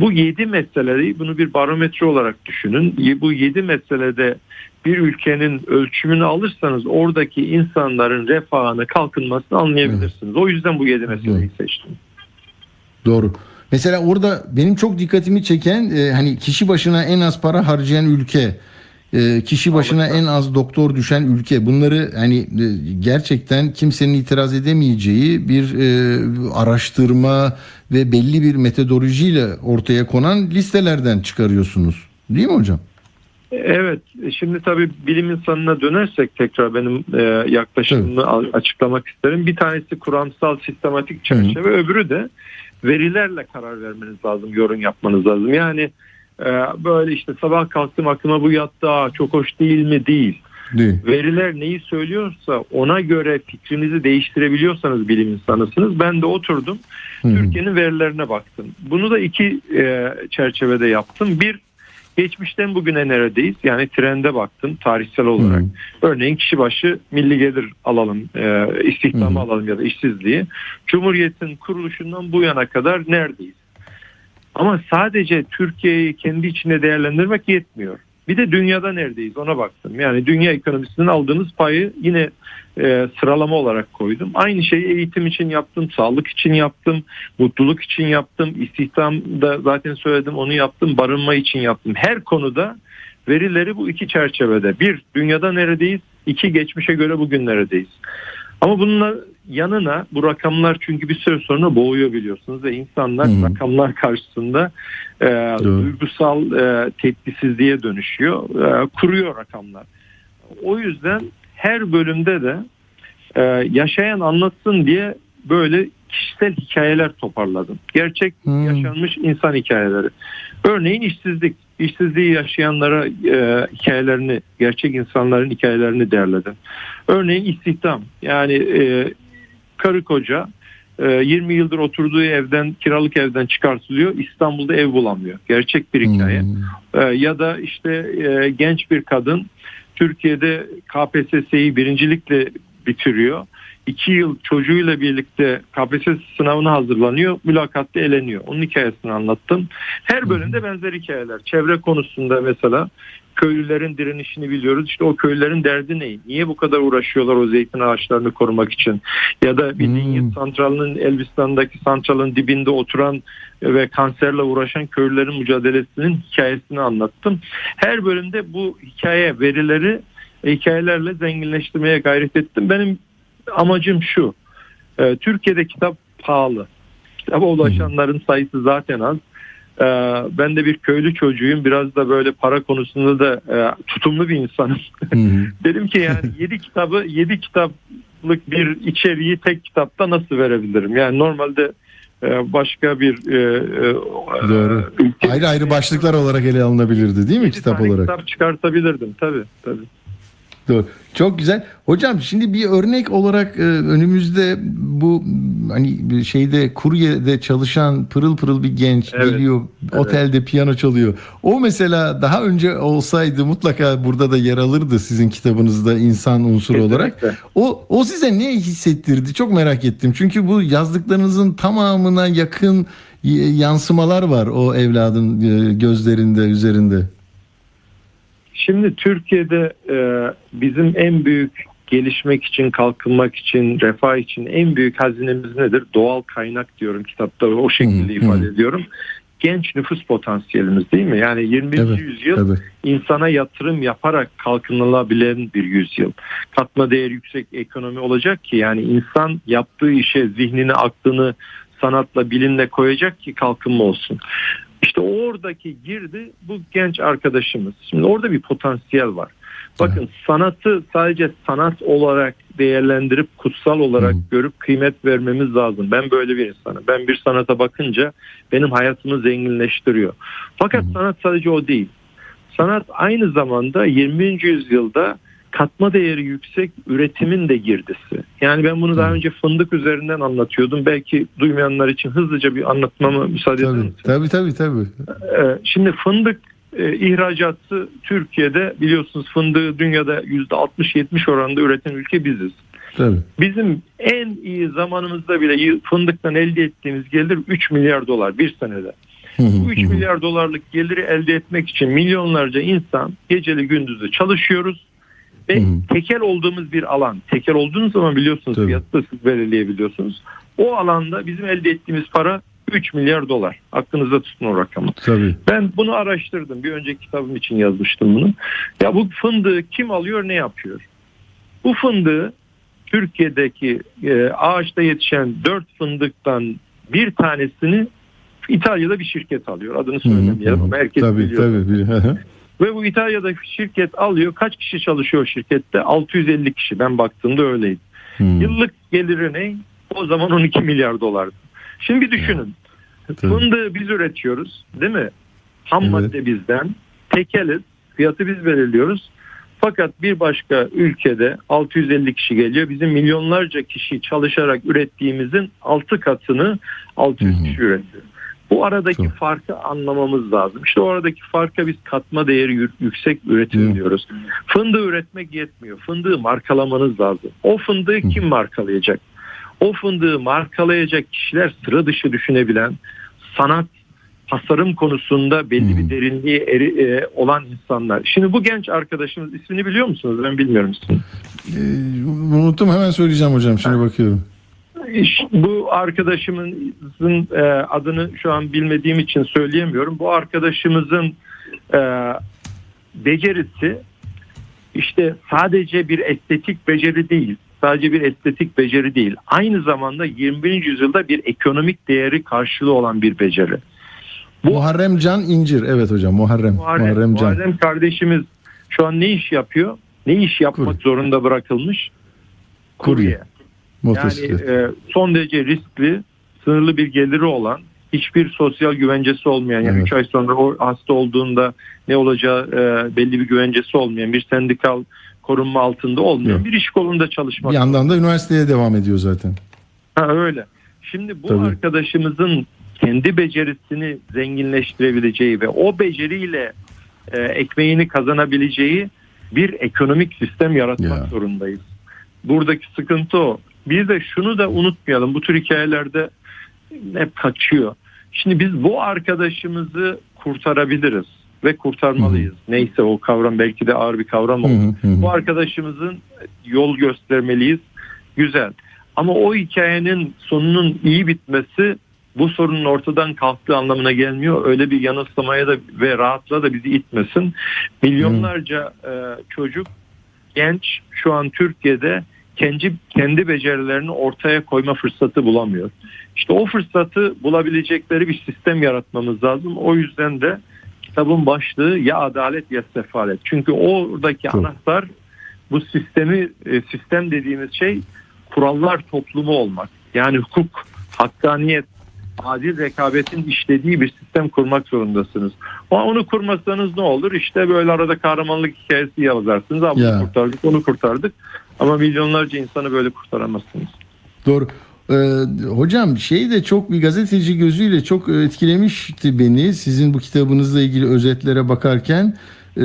bu yedi meseleyi bunu bir barometre olarak düşünün. Bu yedi meselede bir ülkenin ölçümünü alırsanız oradaki insanların refahını, kalkınmasını anlayabilirsiniz. Evet. O yüzden bu yedi meseleyi seçtim. Doğru. Mesela orada benim çok dikkatimi çeken e, hani kişi başına en az para harcayan ülke, e, kişi başına en az doktor düşen ülke. Bunları hani e, gerçekten kimsenin itiraz edemeyeceği bir e, araştırma ve belli bir metodolojiyle ortaya konan listelerden çıkarıyorsunuz. Değil mi hocam? Evet, şimdi tabii bilim insanına dönersek tekrar benim e, yaklaşımımı evet. açıklamak isterim. Bir tanesi kuramsal sistematik çerçeve, Hı. öbürü de verilerle karar vermeniz lazım, yorum yapmanız lazım. Yani böyle işte sabah kalktım aklıma bu yattı, Aa, çok hoş değil mi? Değil. Değil. Veriler neyi söylüyorsa ona göre fikrinizi değiştirebiliyorsanız bilim insanısınız. Ben de oturdum Türkiye'nin verilerine baktım. Bunu da iki e, çerçevede yaptım. Bir geçmişten bugüne neredeyiz? Yani trende baktım tarihsel olarak. Hmm. Örneğin kişi başı milli gelir alalım, e, istihdamı hmm. alalım ya da işsizliği. Cumhuriyetin kuruluşundan bu yana kadar neredeyiz? Ama sadece Türkiye'yi kendi içinde değerlendirmek yetmiyor. Bir de dünyada neredeyiz ona baktım. Yani dünya ekonomisinin aldığımız payı yine e, sıralama olarak koydum. Aynı şeyi eğitim için yaptım, sağlık için yaptım, mutluluk için yaptım, istihdamda zaten söyledim onu yaptım, barınma için yaptım. Her konuda verileri bu iki çerçevede. Bir, dünyada neredeyiz? İki, geçmişe göre bugün neredeyiz? Ama bununla yanına bu rakamlar çünkü bir süre sonra boğuyor biliyorsunuz ve insanlar hmm. rakamlar karşısında e, duygusal e, tepkisizliğe dönüşüyor, e, kuruyor rakamlar. O yüzden her bölümde de e, yaşayan anlatsın diye böyle kişisel hikayeler toparladım. Gerçek hmm. yaşanmış insan hikayeleri. Örneğin işsizlik. İşsizliği yaşayanlara e, hikayelerini, gerçek insanların hikayelerini derledim. Örneğin istihdam. Yani e, karı koca 20 e, yıldır oturduğu evden kiralık evden çıkartılıyor İstanbul'da ev bulamıyor gerçek bir hikaye hmm. E, ya da işte e, genç bir kadın Türkiye'de KPSS'yi birincilikle bitiriyor iki yıl çocuğuyla birlikte KPSS sınavına hazırlanıyor. Mülakatta eleniyor. Onun hikayesini anlattım. Her bölümde benzer hikayeler. Çevre konusunda mesela köylülerin direnişini biliyoruz. İşte o köylülerin derdi ne? Niye bu kadar uğraşıyorlar o zeytin ağaçlarını korumak için? Ya da bir hmm. santralının Elbistan'daki santralın dibinde oturan ve kanserle uğraşan köylülerin mücadelesinin hikayesini anlattım. Her bölümde bu hikaye verileri hikayelerle zenginleştirmeye gayret ettim. Benim amacım şu. E, Türkiye'de kitap pahalı. Kitaba ulaşanların sayısı zaten az. E, ben de bir köylü çocuğuyum. Biraz da böyle para konusunda da e, tutumlu bir insanım. Dedim ki yani 7 kitabı 7 kitaplık bir içeriği tek kitapta nasıl verebilirim? Yani normalde e, başka bir e, e, Doğru. Ülke, ayrı ayrı başlıklar olarak ele alınabilirdi değil mi kitap olarak? Kitap çıkartabilirdim tabii tabii. Doğru. Çok güzel. Hocam şimdi bir örnek olarak e, önümüzde bu hani şeyde kuryede çalışan pırıl pırıl bir genç evet. geliyor evet. otelde piyano çalıyor. O mesela daha önce olsaydı mutlaka burada da yer alırdı sizin kitabınızda insan unsuru Kesinlikle. olarak. O o size ne hissettirdi? Çok merak ettim. Çünkü bu yazdıklarınızın tamamına yakın yansımalar var o evladın e, gözlerinde, üzerinde. Şimdi Türkiye'de e, bizim en büyük gelişmek için, kalkınmak için, refah için en büyük hazinemiz nedir? Doğal kaynak diyorum kitapta o şekilde hmm, ifade hmm. ediyorum. Genç nüfus potansiyelimiz değil mi? Yani 20. Evet, yüzyıl evet. insana yatırım yaparak kalkınılabilen bir yüzyıl. Katma değer yüksek ekonomi olacak ki yani insan yaptığı işe zihnini, aklını sanatla, bilimle koyacak ki kalkınma olsun. İşte oradaki girdi bu genç arkadaşımız. Şimdi orada bir potansiyel var. Bakın evet. sanatı sadece sanat olarak değerlendirip kutsal olarak Hı. görüp kıymet vermemiz lazım. Ben böyle bir insanım. Ben bir sanata bakınca benim hayatımı zenginleştiriyor. Fakat Hı. sanat sadece o değil. Sanat aynı zamanda 20. yüzyılda katma değeri yüksek üretimin de girdisi. Yani ben bunu daha önce fındık üzerinden anlatıyordum. Belki duymayanlar için hızlıca bir anlatmamı müsaade eder misiniz? Tabii tabii tabii. Ee, şimdi fındık e, ihracatı Türkiye'de biliyorsunuz fındığı dünyada %60-70 oranında üreten ülke biziz. Tabii. Bizim en iyi zamanımızda bile fındıktan elde ettiğimiz gelir 3 milyar dolar bir senede. Bu 3 milyar dolarlık geliri elde etmek için milyonlarca insan geceli gündüzü çalışıyoruz ve hı hı. tekel olduğumuz bir alan. Tekel olduğunuz zaman biliyorsunuz Tabii. fiyatı da siz belirleyebiliyorsunuz. O alanda bizim elde ettiğimiz para 3 milyar dolar. Aklınızda tutun o rakamı. Tabii. Ben bunu araştırdım. Bir önceki kitabım için yazmıştım bunu. Ya bu fındığı kim alıyor ne yapıyor? Bu fındığı Türkiye'deki e, ağaçta yetişen 4 fındıktan bir tanesini İtalya'da bir şirket alıyor. Adını söylemeyelim ama herkes tabii, biliyor. Tabii. Ve bu İtalya'daki şirket alıyor. Kaç kişi çalışıyor şirkette? 650 kişi. Ben baktığımda öyleydi. Hmm. Yıllık geliri ne? O zaman 12 milyar dolardı. Şimdi bir düşünün. Fındığı biz üretiyoruz değil mi? Ham evet. madde bizden. Tekeliz. Fiyatı biz belirliyoruz. Fakat bir başka ülkede 650 kişi geliyor. Bizim milyonlarca kişi çalışarak ürettiğimizin 6 katını 600 kişi üretiyor. Bu aradaki Çok. farkı anlamamız lazım. İşte o aradaki farka biz katma değeri yüksek üretim Hı. diyoruz. Fındığı üretmek yetmiyor. Fındığı markalamanız lazım. O fındığı Hı. kim markalayacak? O fındığı markalayacak kişiler sıra dışı düşünebilen, sanat, tasarım konusunda belli bir derinliği eri, e, olan insanlar. Şimdi bu genç arkadaşımız ismini biliyor musunuz? Ben bilmiyorum ismini. Ee, unuttum hemen söyleyeceğim hocam. Şimdi ha. bakıyorum bu arkadaşımızın e, adını şu an bilmediğim için söyleyemiyorum. Bu arkadaşımızın e, becerisi işte sadece bir estetik beceri değil. Sadece bir estetik beceri değil. Aynı zamanda 21. yüzyılda bir ekonomik değeri karşılığı olan bir beceri. Bu, Muharrem Can İncir. Evet hocam Muharrem. Muharrem, Muharrem, Can. Muharrem kardeşimiz şu an ne iş yapıyor? Ne iş yapmak Kurye. zorunda bırakılmış? Kurye. Kurye. Motosiklet. Yani e, son derece riskli, sınırlı bir geliri olan, hiçbir sosyal güvencesi olmayan, yani 3 evet. ay sonra o hasta olduğunda ne olacağı e, belli bir güvencesi olmayan, bir sendikal korunma altında olmayan Yok. bir iş kolunda çalışmak. Bir yandan da üniversiteye devam ediyor zaten. Ha öyle. Şimdi bu Tabii. arkadaşımızın kendi becerisini zenginleştirebileceği ve o beceriyle e, ekmeğini kazanabileceği bir ekonomik sistem yaratmak ya. zorundayız. Buradaki sıkıntı o. Bir de şunu da unutmayalım. Bu tür hikayelerde hep kaçıyor. Şimdi biz bu arkadaşımızı kurtarabiliriz ve kurtarmalıyız. Hı hı. Neyse o kavram belki de ağır bir kavram oldu. Bu arkadaşımızın yol göstermeliyiz. Güzel. Ama o hikayenin sonunun iyi bitmesi bu sorunun ortadan kalktığı anlamına gelmiyor. Öyle bir yanılsamaya da ve rahatla da bizi itmesin. Milyonlarca e, çocuk, genç şu an Türkiye'de kendi kendi becerilerini ortaya koyma fırsatı bulamıyor. İşte o fırsatı bulabilecekleri bir sistem yaratmamız lazım. O yüzden de kitabın başlığı ya adalet ya sefalet. Çünkü oradaki Çok. anahtar bu sistemi e, sistem dediğimiz şey kurallar toplumu olmak. Yani hukuk, hakkaniyet, adil rekabetin işlediği bir sistem kurmak zorundasınız. Ama onu kurmasanız ne olur? İşte böyle arada kahramanlık hikayesi yazarsınız. Ama ya. kurtardık, onu kurtardık. Ama milyonlarca insanı böyle kurtaramazsınız. Doğru. Ee, hocam şey de çok bir gazeteci gözüyle çok etkilemişti beni sizin bu kitabınızla ilgili özetlere bakarken. Ee,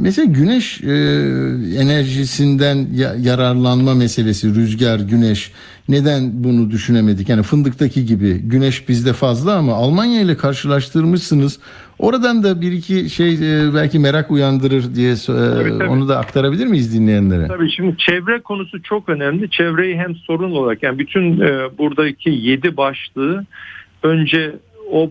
mesela güneş e, enerjisinden yararlanma meselesi rüzgar güneş neden bunu düşünemedik yani fındıktaki gibi güneş bizde fazla ama Almanya ile karşılaştırmışsınız oradan da bir iki şey e, belki merak uyandırır diye e, tabii, tabii. onu da aktarabilir miyiz dinleyenlere? Tabii şimdi çevre konusu çok önemli çevreyi hem sorun olarak yani bütün buradaki yedi başlığı önce o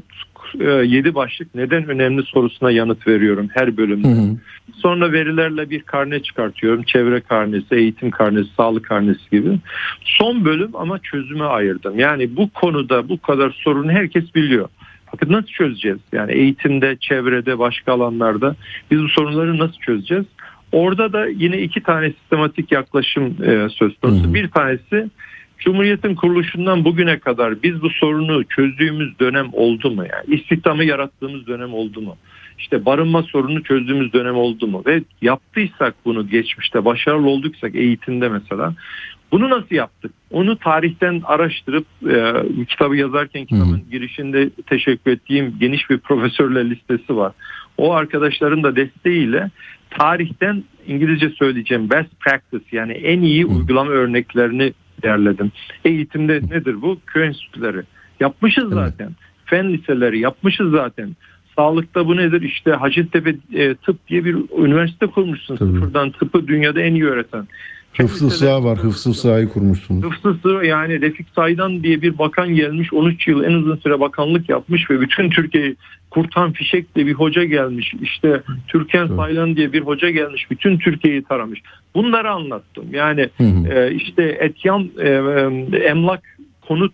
e, yedi başlık neden önemli sorusuna yanıt veriyorum her bölümde. Hı hı. Sonra verilerle bir karne çıkartıyorum. Çevre karnesi, eğitim karnesi, sağlık karnesi gibi. Son bölüm ama çözüme ayırdım. Yani bu konuda bu kadar sorunu herkes biliyor. Bakın nasıl çözeceğiz? Yani eğitimde, çevrede, başka alanlarda biz bu sorunları nasıl çözeceğiz? Orada da yine iki tane sistematik yaklaşım e, söz konusu. Hı hı. Bir tanesi Cumhuriyetin kuruluşundan bugüne kadar biz bu sorunu çözdüğümüz dönem oldu mu? Yani istihdamı yarattığımız dönem oldu mu? İşte barınma sorunu çözdüğümüz dönem oldu mu? Ve yaptıysak bunu geçmişte başarılı olduysak eğitimde mesela bunu nasıl yaptık? Onu tarihten araştırıp e, kitabı yazarken kitabın hmm. girişinde teşekkür ettiğim geniş bir profesörler listesi var. O arkadaşların da desteğiyle tarihten İngilizce söyleyeceğim best practice yani en iyi hmm. uygulama örneklerini derledim. Eğitimde nedir bu? Köy enstitüleri. Yapmışız evet. zaten. Fen liseleri yapmışız zaten. Sağlıkta bu nedir? İşte Hacettepe e, Tıp diye bir üniversite kurmuşsun. Tabii. Sıfırdan tıpı dünyada en iyi öğreten. Hıfzı Sığa var. Hıfzı Sığa'yı kurmuşsunuz. Hıfzı Sığa yani Refik Saydan diye bir bakan gelmiş. 13 yıl en uzun süre bakanlık yapmış ve bütün Türkiye'yi Kurtan Fişek diye bir hoca gelmiş. İşte Türkan evet. Saylan diye bir hoca gelmiş. Bütün Türkiye'yi taramış. Bunları anlattım. Yani E, işte Etyan e, e, emlak konut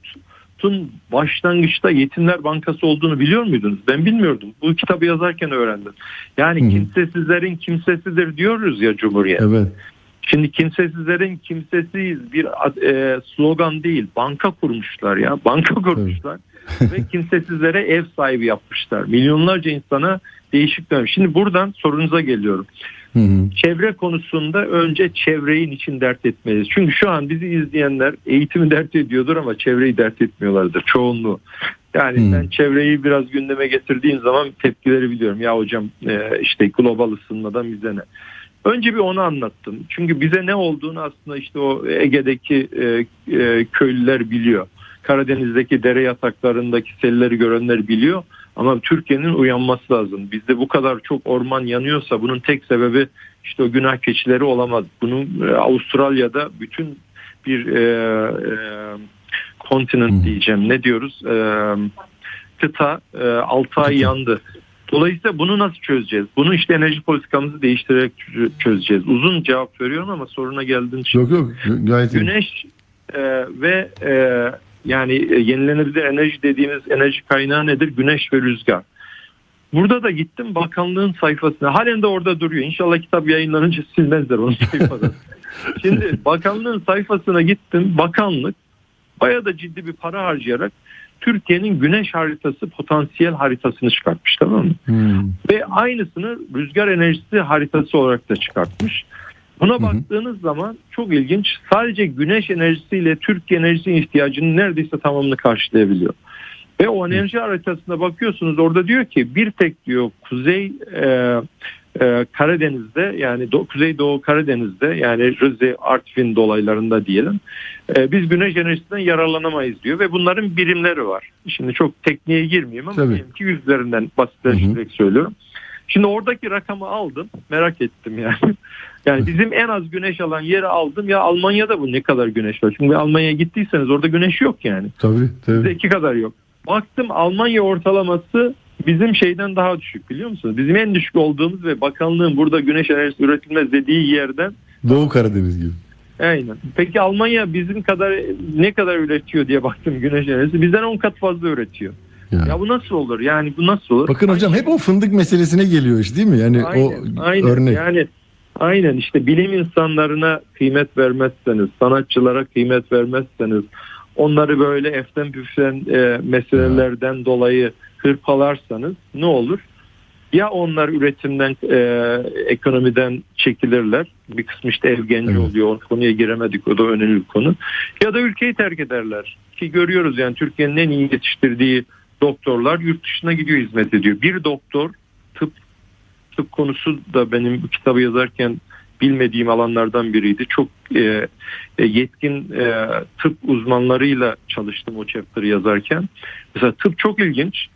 Tun başlangıçta Yetimler Bankası olduğunu biliyor muydunuz? Ben bilmiyordum. Bu kitabı yazarken öğrendim. Yani Hı-hı. kimsesizlerin kimsesidir diyoruz ya Cumhuriyet. Evet. Şimdi kimsesizlerin kimsesiyiz bir e, slogan değil. Banka kurmuşlar ya. Banka kurmuşlar. ve kimsesizlere ev sahibi yapmışlar. Milyonlarca insana değişik dönem. Şimdi buradan sorunuza geliyorum. Hı hı. Çevre konusunda önce çevreyi için dert etmeliyiz. Çünkü şu an bizi izleyenler eğitimi dert ediyordur ama çevreyi dert etmiyorlardır çoğunluğu. Yani hmm. ben çevreyi biraz gündeme getirdiğim zaman tepkileri biliyorum. Ya hocam e, işte global ısınmadan bize ne? Önce bir onu anlattım. Çünkü bize ne olduğunu aslında işte o Ege'deki e, e, köylüler biliyor. Karadeniz'deki dere yataklarındaki selleri görenler biliyor. Ama Türkiye'nin uyanması lazım. Bizde bu kadar çok orman yanıyorsa bunun tek sebebi işte o günah keçileri olamaz. Bunun e, Avustralya'da bütün bir e, e, kontinent diyeceğim. Ne diyoruz? E, kıta e, 6 ay yandı. Dolayısıyla bunu nasıl çözeceğiz? Bunu işte enerji politikamızı değiştirerek çözeceğiz. Uzun cevap veriyorum ama soruna geldiğin için. Yok yok gayet Güneş e, ve e, yani e, yenilenebilir enerji dediğimiz enerji kaynağı nedir? Güneş ve rüzgar. Burada da gittim bakanlığın sayfasına. Halen de orada duruyor. İnşallah kitap yayınlanınca silmezler onu sayfadan. Şimdi bakanlığın sayfasına gittim. Bakanlık bayağı da ciddi bir para harcayarak Türkiye'nin güneş haritası potansiyel haritasını çıkartmış tamam mı? Hmm. Ve aynısını rüzgar enerjisi haritası olarak da çıkartmış. Buna hı baktığınız zaman çok ilginç. Sadece güneş enerjisiyle Türkiye enerjisi ihtiyacının neredeyse tamamını karşılayabiliyor. Ve o enerji haritasına bakıyorsunuz orada diyor ki bir tek diyor kuzey e, e, Karadeniz'de yani Do Kuzeydoğu Karadeniz'de yani Rize, Artvin dolaylarında diyelim e, biz güneş enerjisinden yararlanamayız diyor ve bunların birimleri var. Şimdi çok tekniğe girmeyeyim ama Tabii. diyelim ki yüzlerinden basitleştirerek söylüyorum. Şimdi oradaki rakamı aldım merak ettim yani. Yani bizim en az güneş alan yeri aldım ya Almanya'da bu ne kadar güneş var. Şimdi Almanya'ya gittiyseniz orada güneş yok yani. Tabii tabii. Bizde iki kadar yok. Baktım Almanya ortalaması bizim şeyden daha düşük biliyor musunuz? Bizim en düşük olduğumuz ve bakanlığın burada güneş enerjisi üretilmez dediği yerden Doğu Karadeniz gibi. aynen. Peki Almanya bizim kadar ne kadar üretiyor diye baktım güneş enerjisi. Bizden 10 kat fazla üretiyor. Ya. Ya bu nasıl olur? Yani bu nasıl olur? Bakın hocam hep o fındık meselesine geliyor işte değil mi? Yani o aynen. örnek. Yani aynen işte bilim insanlarına kıymet vermezseniz, sanatçılara kıymet vermezseniz, onları böyle eften püften e, meselelerden dolayı hırpalarsanız ne olur? Ya onlar üretimden, e, ekonomiden çekilirler. Bir kısmı işte ev genci Evet. oluyor. O konuya giremedik. O da önemli bir konu. Ya da ülkeyi terk ederler. Ki görüyoruz yani Türkiye'nin en iyi yetiştirdiği doktorlar yurt dışına gidiyor hizmet ediyor. Bir doktor tıp tıp konusu da benim bu kitabı yazarken bilmediğim alanlardan biriydi. Çok e, e, yetkin e, tıp uzmanlarıyla çalıştım o chapter'ı yazarken. Mesela tıp çok ilginç.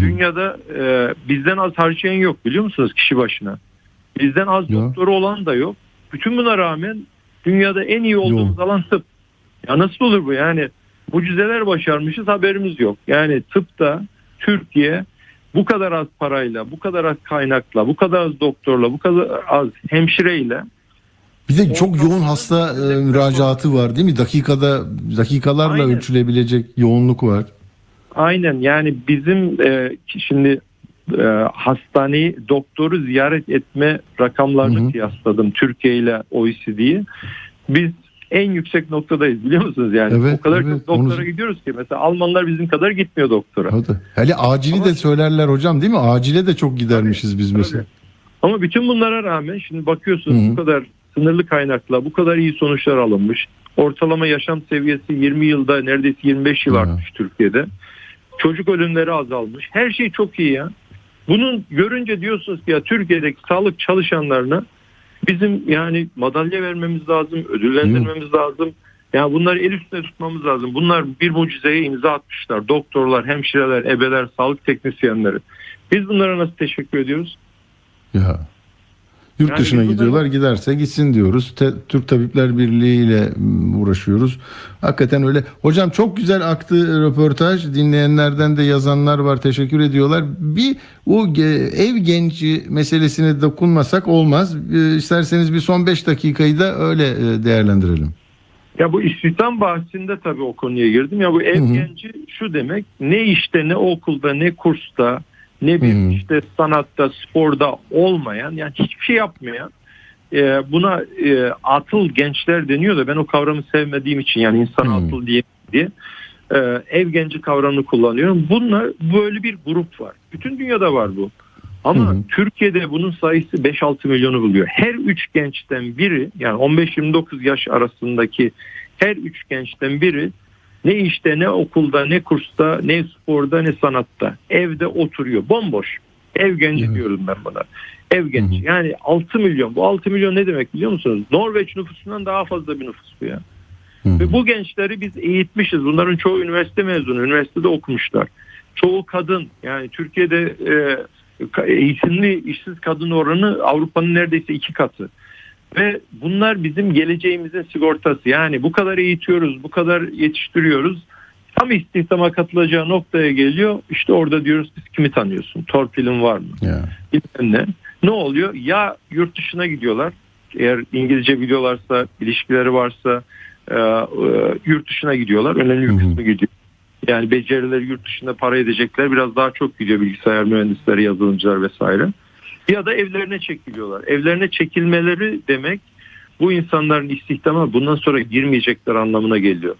Dünyada e, bizden az harcayan yok biliyor musunuz kişi başına? Bizden az Ya. doktoru olan da yok. Bütün buna rağmen dünyada en iyi olduğumuz alan tıp. Ya nasıl olur bu yani? Mucizeler başarmışız haberimiz yok. Yani tıpta Türkiye bu kadar az parayla, bu kadar az kaynakla, bu kadar az doktorla, bu kadar az hemşireyle Bir de çok yoğun hasta e, müracaatı var değil mi? Dakikada dakikalarla Aynen. ölçülebilecek yoğunluk var. Aynen yani bizim e, şimdi e, hastaneyi doktoru ziyaret etme rakamlarını Hı hı. kıyasladım Türkiye ile OECD'yi. Biz en yüksek noktadayız biliyor musunuz yani? Evet, o kadar evet, çok doktora onu- gidiyoruz ki mesela Almanlar bizim kadar gitmiyor doktora. Hadi. Hele acili Ama- de söylerler hocam değil mi? Acile de çok gidermişiz biz mesela. Ama bütün bunlara rağmen şimdi bakıyorsunuz Hı hı. bu kadar sınırlı kaynakla bu kadar iyi sonuçlar alınmış. Ortalama yaşam seviyesi 20 yılda neredeyse 25 yıl Ya. artmış Türkiye'de. Çocuk ölümleri azalmış. Her şey çok iyi ya. Bunun görünce diyorsunuz ki ya Türkiye'deki sağlık çalışanlarına bizim yani madalya vermemiz lazım, ödüllendirmemiz lazım. Yani bunları el üstüne tutmamız lazım. Bunlar bir mucizeye imza atmışlar. Doktorlar, hemşireler, ebeler, sağlık teknisyenleri. Biz bunlara nasıl teşekkür ediyoruz? Ya. Yurt Yani dışına gidiyorlar giderse gitsin diyoruz. Te- Türk Tabipler Birliği ile mm, uğraşıyoruz. Hakikaten öyle. Hocam çok güzel aktı röportaj. Dinleyenlerden de yazanlar var. Teşekkür ediyorlar. Bir o ev genci meselesine dokunmasak olmaz. Ee, İsterseniz bir son 5 dakikayı da öyle e, değerlendirelim. Ya bu istihdam bahsinde tabii o konuya girdim. Ya bu ev Hı hı. genci şu demek ne işte ne okulda ne kursta ne bir hı. işte sanatta sporda olmayan yani hiçbir şey yapmayan e, buna e, atıl gençler deniyor da ben o kavramı sevmediğim için yani insan Hı. atıl diye diye e, ev genci kavramını kullanıyorum. Bunlar böyle bir grup var. Bütün dünyada var bu. Ama Hı hı. Türkiye'de bunun sayısı 5-6 milyonu buluyor. Her üç gençten biri yani 15-29 yaş arasındaki her üç gençten biri ne işte ne okulda ne kursta ne sporda ne sanatta evde oturuyor bomboş. Ev genci Evet. diyorum ben buna. Ev genci. Hı hı. Yani 6 milyon. Bu 6 milyon ne demek biliyor musunuz? Norveç nüfusundan daha fazla bir nüfus bu ya. Hı hı. Ve bu gençleri biz eğitmişiz. Bunların çoğu üniversite mezunu, üniversitede okumuşlar. Çoğu kadın yani Türkiye'de e, eğitimli işsiz kadın oranı Avrupa'nın neredeyse iki katı. Ve bunlar bizim geleceğimizin sigortası. Yani bu kadar eğitiyoruz, bu kadar yetiştiriyoruz. Tam istihdama katılacağı noktaya geliyor. İşte orada diyoruz biz kimi tanıyorsun? Torpilin var mı? Bilmem ne. Ne oluyor? Ya yurt dışına gidiyorlar. Eğer İngilizce biliyorlarsa, ilişkileri varsa e, e, yurt dışına gidiyorlar. Önemli bir kısmı gidiyor. Yani becerileri yurt dışında para edecekler. Biraz daha çok gidiyor bilgisayar mühendisleri, yazılımcılar vesaire. Ya da evlerine çekiliyorlar. Evlerine çekilmeleri demek bu insanların istihdama bundan sonra girmeyecekler anlamına geliyor.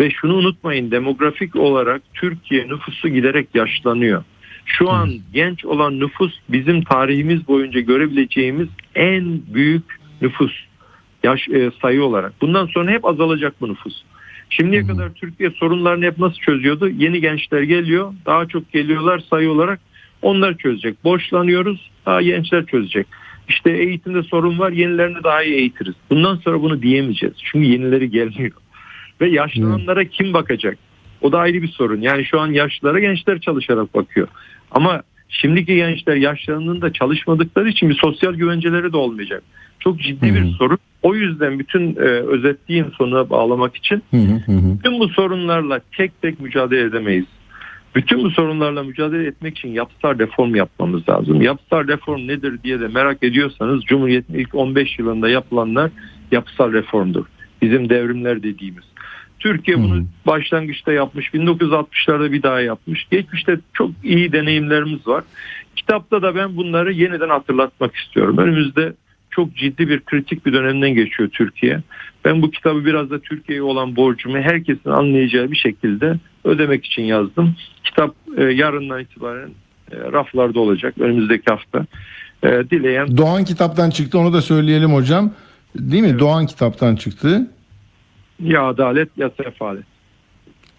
Ve şunu unutmayın demografik olarak Türkiye nüfusu giderek yaşlanıyor. Şu an genç olan nüfus bizim tarihimiz boyunca görebileceğimiz en büyük nüfus yaş e, sayı olarak. Bundan sonra hep azalacak bu nüfus. Şimdiye kadar Türkiye sorunlarını hep nasıl çözüyordu? Yeni gençler geliyor, daha çok geliyorlar sayı olarak. Onlar çözecek. Borçlanıyoruz. Ha, gençler çözecek. İşte eğitimde sorun var. Yenilerini daha iyi eğitiriz. Bundan sonra bunu diyemeyeceğiz. Çünkü yenileri gelmiyor. Ve yaşlananlara kim bakacak? O da ayrı bir sorun. Yani şu an yaşlılara gençler çalışarak bakıyor. Ama şimdiki gençler yaşlandığında çalışmadıkları için bir sosyal güvenceleri de olmayacak. Çok ciddi bir sorun. O yüzden bütün e, özetleyeyim sonuna bağlamak için bütün bu sorunlarla tek tek mücadele edemeyiz. Bütün bu sorunlarla mücadele etmek için yapısal reform yapmamız lazım. Yapısal reform nedir diye de merak ediyorsanız Cumhuriyet'in ilk 15 yılında yapılanlar yapısal reformdur. Bizim devrimler dediğimiz. Türkiye bunu başlangıçta yapmış. 1960'larda bir daha yapmış. Geçmişte çok iyi deneyimlerimiz var. Kitapta da ben bunları yeniden hatırlatmak istiyorum. Önümüzde çok ciddi bir kritik bir dönemden geçiyor Türkiye. Ben bu kitabı biraz da Türkiye'ye olan borcumu herkesin anlayacağı bir şekilde ödemek için yazdım. Kitap e, yarından itibaren e, raflarda olacak önümüzdeki hafta. E, dileyen Doğan kitaptan çıktı onu da söyleyelim hocam. Değil mi? Evet. Doğan kitaptan çıktı. Ya adalet ya sefalet.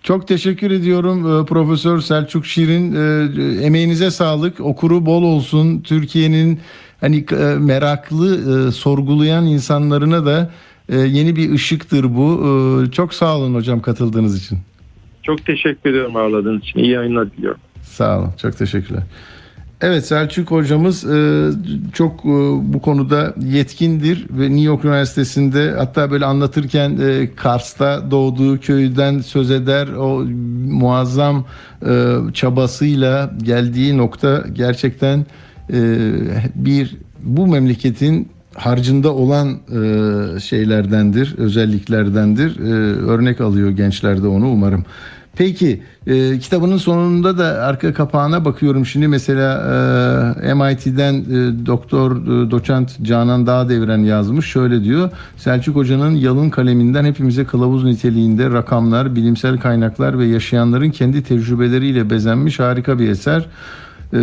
Çok teşekkür ediyorum Profesör Selçuk Şirin. Emeğinize sağlık. Okuru bol olsun. Türkiye'nin hani meraklı, sorgulayan insanlarına da yeni bir ışıktır bu. Çok sağ olun hocam katıldığınız için. Çok teşekkür ediyorum ağırladığınız için. İyi yayınlar diliyorum. Sağ olun. Çok teşekkürler. Evet Selçuk hocamız e, çok e, bu konuda yetkindir ve New York Üniversitesi'nde hatta böyle anlatırken e, Kars'ta doğduğu köyden söz eder. O muazzam çabasıyla geldiği nokta gerçekten bir bu memleketin harcında olan şeylerdendir, özelliklerdendir. Örnek alıyor gençlerde onu umarım. Peki e, kitabının sonunda da arka kapağına bakıyorum şimdi. Mesela e, MIT'den e, doktor e, doçent Canan Dağdevren yazmış. Şöyle diyor Selçuk Hoca'nın yalın kaleminden hepimize kılavuz niteliğinde rakamlar, bilimsel kaynaklar ve yaşayanların kendi tecrübeleriyle bezenmiş harika bir eser. E,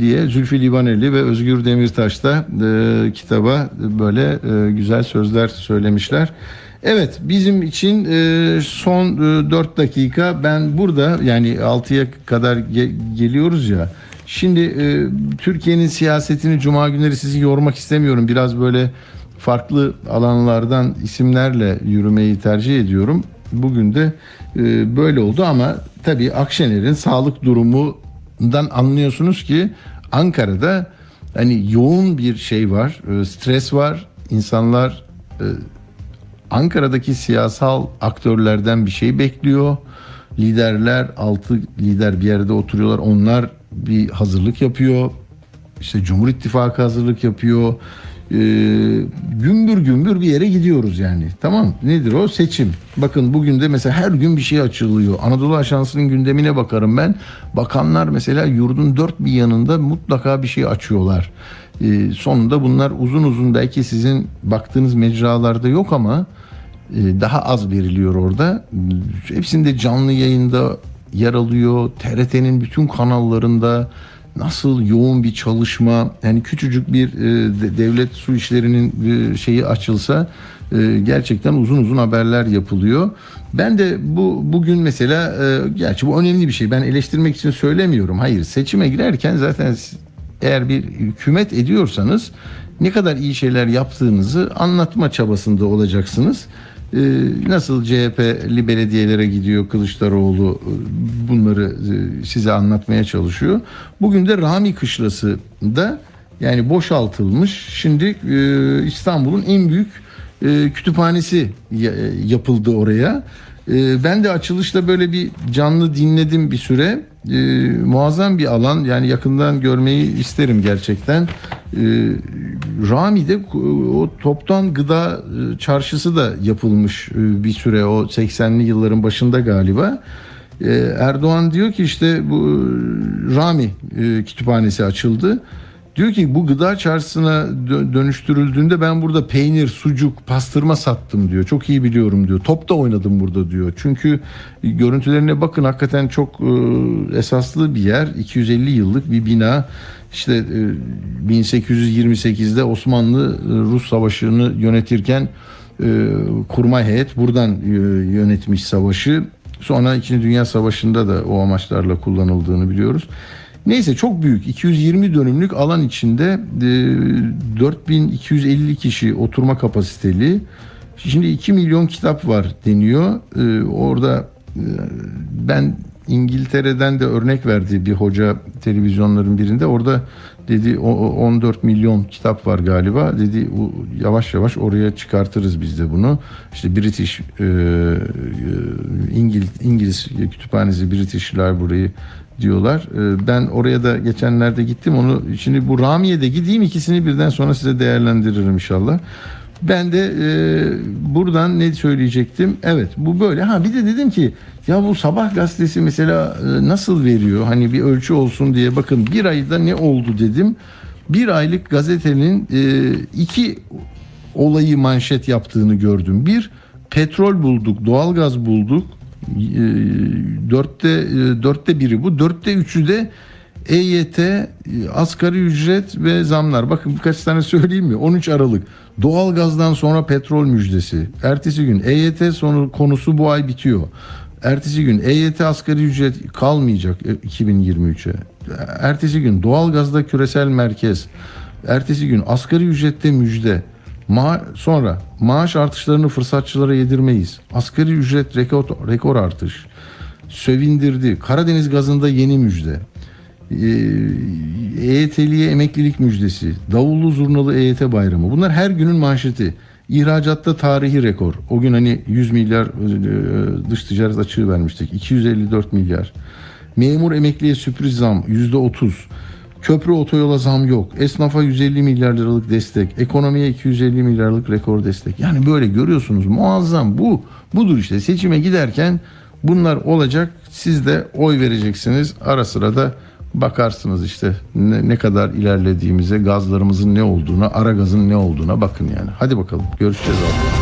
diye Zülfü Livaneli ve Özgür Demirtaş da e, kitaba böyle e, güzel sözler söylemişler. Evet bizim için e, son e, 4 dakika ben burada yani 6'ya kadar ge- geliyoruz ya. Şimdi e, Türkiye'nin siyasetini cuma günleri sizi yormak istemiyorum. Biraz böyle farklı alanlardan isimlerle yürümeyi tercih ediyorum. Bugün de e, böyle oldu ama tabii Akşener'in sağlık durumundan anlıyorsunuz ki Ankara'da hani yoğun bir şey var, e, stres var. İnsanlar e, Ankara'daki siyasal aktörlerden bir şey bekliyor. Liderler, altı lider bir yerde oturuyorlar. Onlar bir hazırlık yapıyor. İşte Cumhur İttifakı hazırlık yapıyor. Ee, gümbür gümbür bir yere gidiyoruz yani. Tamam nedir o? Seçim. Bakın bugün de mesela her gün bir şey açılıyor. Anadolu Ajansı'nın gündemine bakarım ben. Bakanlar mesela yurdun dört bir yanında mutlaka bir şey açıyorlar. Ee, sonunda bunlar uzun uzun belki sizin baktığınız mecralarda yok ama daha az veriliyor orada. Hepsinde canlı yayında yer alıyor. TRT'nin bütün kanallarında nasıl yoğun bir çalışma yani küçücük bir e, devlet su işlerinin e, şeyi açılsa gerçekten uzun uzun haberler yapılıyor. Ben de bu bugün mesela gerçi bu önemli bir şey. Ben eleştirmek için söylemiyorum. Hayır seçime girerken zaten eğer bir hükümet ediyorsanız ne kadar iyi şeyler yaptığınızı anlatma çabasında olacaksınız. Ee, nasıl CHP'li belediyelere gidiyor Kılıçdaroğlu e, bunları e, size anlatmaya çalışıyor. Bugün de Rami Kışlası da yani boşaltılmış. Şimdi e, İstanbul'un en büyük kütüphanesi yapıldı oraya. Ben de açılışta böyle bir canlı dinledim bir süre. Muazzam bir alan yani yakından görmeyi isterim gerçekten. Rami'de o toptan gıda e, çarşısı da yapılmış e, bir süre o 80'li yılların başında galiba. E, Erdoğan diyor ki işte bu Rami kütüphanesi açıldı. Diyor ki bu gıda çarşısına dönüştürüldüğünde ben burada peynir, sucuk, pastırma sattım diyor. Çok iyi biliyorum diyor. Top da oynadım burada diyor. Çünkü görüntülerine bakın hakikaten çok esaslı bir yer. 250 yıllık bir bina. İşte 1828'de e, Osmanlı e, Rus Savaşı'nı yönetirken e, kurmay heyet buradan yönetmiş savaşı. Sonra 2. Dünya Savaşı'nda da o amaçlarla kullanıldığını biliyoruz. Neyse çok büyük 220 dönümlük alan içinde e, 4250 kişi oturma kapasiteli. Şimdi 2 milyon kitap var deniyor. E, orada e, ben İngiltere'den de örnek verdi bir hoca televizyonların birinde. Orada dedi 14 milyon kitap var galiba. Dedi yavaş yavaş oraya çıkartırız biz de bunu. İşte British e, İngiliz, İngiliz kütüphanesi British Library diyorlar. E, ben oraya da geçenlerde gittim. Onu şimdi bu Ramiye'de gideyim ikisini birden sonra size değerlendiririm inşallah. Ben de e, buradan ne söyleyecektim? Evet bu böyle. Ha bir de dedim ki ya bu sabah gazetesi mesela e, nasıl veriyor? Hani bir ölçü olsun diye bakın bir ayda ne oldu dedim. Bir aylık gazetenin e, iki olayı manşet yaptığını gördüm. Bir petrol bulduk, doğalgaz bulduk. E, dörtte e, dörtte biri bu. Dörtte üçü de EYT, e, asgari ücret ve zamlar. Bakın birkaç tane söyleyeyim mi? 13 Aralık. Doğalgazdan sonra petrol müjdesi. Ertesi gün EYT sonu konusu bu ay bitiyor. Ertesi gün EYT asgari ücret kalmayacak 2023'e. E, Ertesi gün doğalgazda küresel merkez. Ertesi gün asgari ücrette müjde. Ma sonra maaş artışlarını fırsatçılara yedirmeyiz. Asgari ücret rekor, rekor artış. Sevindirdi. Karadeniz gazında yeni müjde. EYT'liye emeklilik müjdesi. Davullu zurnalı EYT bayramı. Bunlar her günün manşeti. İhracatta tarihi rekor. O gün hani 100 milyar e, dış ticaret açığı vermiştik. 254 milyar. Memur emekliye sürpriz zam %30. Köprü otoyola zam yok. Esnafa 150 milyar liralık destek. Ekonomiye 250 milyarlık rekor destek. Yani böyle görüyorsunuz muazzam bu. Budur işte seçime giderken bunlar olacak. Siz de oy vereceksiniz. Ara sıra da bakarsınız işte ne, ne kadar ilerlediğimize, gazlarımızın ne olduğuna, ara gazın ne olduğuna bakın yani. Hadi bakalım görüşeceğiz abi.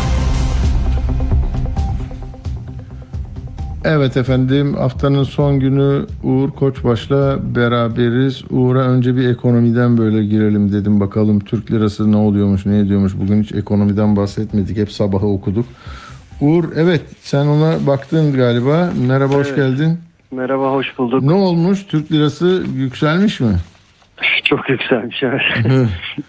Evet efendim haftanın son günü Uğur Koçbaş'la beraberiz. Uğur'a önce bir ekonomiden böyle girelim dedim bakalım Türk lirası ne oluyormuş ne ediyormuş. Bugün hiç ekonomiden bahsetmedik hep sabahı okuduk. Uğur evet sen ona baktın galiba. Merhaba evet. hoş geldin. Merhaba hoş bulduk. Ne olmuş Türk lirası yükselmiş mi? Çok yükselmiş evet.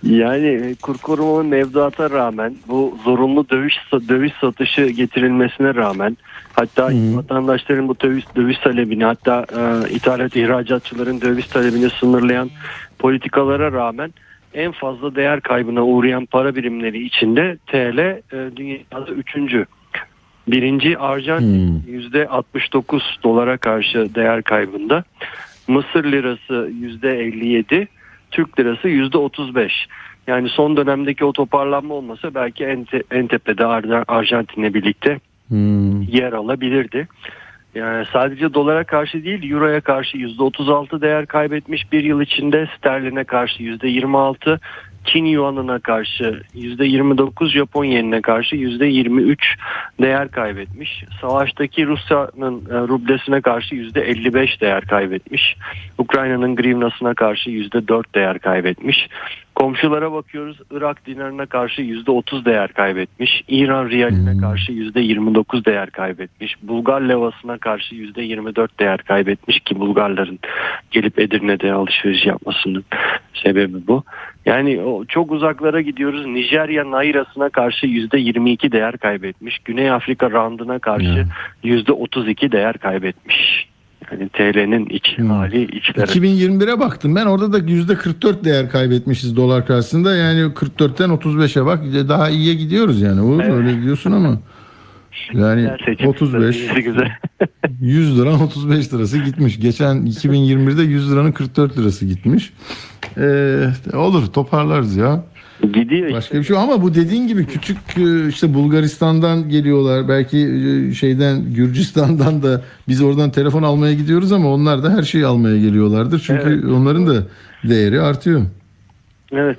yani kur korumalı mevduata rağmen bu zorunlu döviz döviz satışı getirilmesine rağmen hatta hmm. vatandaşların bu döviz döviz talebini hatta e, ithalat ihracatçıların döviz talebini sınırlayan politikalara rağmen en fazla değer kaybına uğrayan para birimleri içinde TL e, dünyada üçüncü. Birinci Arjantin yüzde hmm. 69 dolara karşı değer kaybında. Mısır lirası yüzde 57, Türk lirası yüzde 35. Yani son dönemdeki o toparlanma olmasa belki en, te, en tepede Arjantin'le birlikte hmm. yer alabilirdi. Yani sadece dolara karşı değil euroya karşı %36 değer kaybetmiş bir yıl içinde sterline karşı %26 Çin yuanına karşı %29 Japon yenine karşı %23 değer kaybetmiş. Savaştaki Rusya'nın e, rublesine karşı %55 değer kaybetmiş. Ukrayna'nın grivnasına karşı %4 değer kaybetmiş. Komşulara bakıyoruz Irak dinarına karşı %30 değer kaybetmiş. İran riyaline hmm. karşı %29 değer kaybetmiş. Bulgar levasına karşı %24 değer kaybetmiş ki Bulgarların gelip Edirne'de alışveriş yapmasının sebebi bu. Yani o çok uzaklara gidiyoruz. Nijerya nairasına karşı %22 değer kaybetmiş. Güney Afrika randına karşı %32 değer kaybetmiş. Yani TL'nin iç hmm. hali içleri. 2021'e baktım ben orada da %44 değer kaybetmişiz dolar karşısında. Yani 44'ten 35'e bak daha iyiye gidiyoruz yani. Olur evet. öyle gidiyorsun ama. Yani 35 güzel. 100 lira 35 lirası gitmiş. Geçen 2021'de 100 liranın 44 lirası gitmiş. Ee, olur toparlarız ya. Gidiyor işte. Başka bir şey ama bu dediğin gibi küçük e, işte Bulgaristan'dan geliyorlar. Belki e, şeyden Gürcistan'dan da biz oradan telefon almaya gidiyoruz ama onlar da her şeyi almaya geliyorlardır. Çünkü Evet. onların da değeri artıyor. Evet.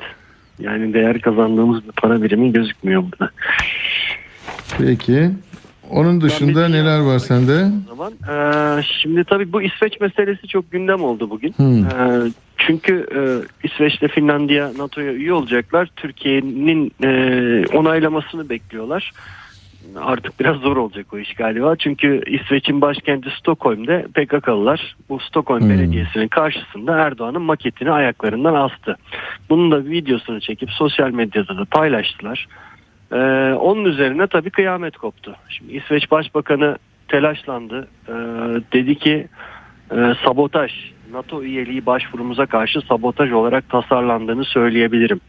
Yani değer kazandığımız bir para birimi gözükmüyor burada. Peki. Onun dışında bir- neler var sende? Zaman Ee, şimdi tabii bu İsveç meselesi çok gündem oldu bugün. Hmm. Ee, çünkü e, İsveç ile Finlandiya NATO'ya üye olacaklar. Türkiye'nin e, onaylamasını bekliyorlar. Artık biraz zor olacak o iş galiba. Çünkü İsveç'in başkenti Stockholm'de PKK'lılar bu Stockholm Hmm. Belediyesi'nin karşısında Erdoğan'ın maketini ayaklarından astı. Bunun da videosunu çekip sosyal medyada da paylaştılar. Ee, onun üzerine tabii kıyamet koptu. Şimdi İsveç Başbakanı telaşlandı. Ee, dedi ki e, sabotaj, NATO üyeliği başvurumuza karşı sabotaj olarak tasarlandığını söyleyebilirim.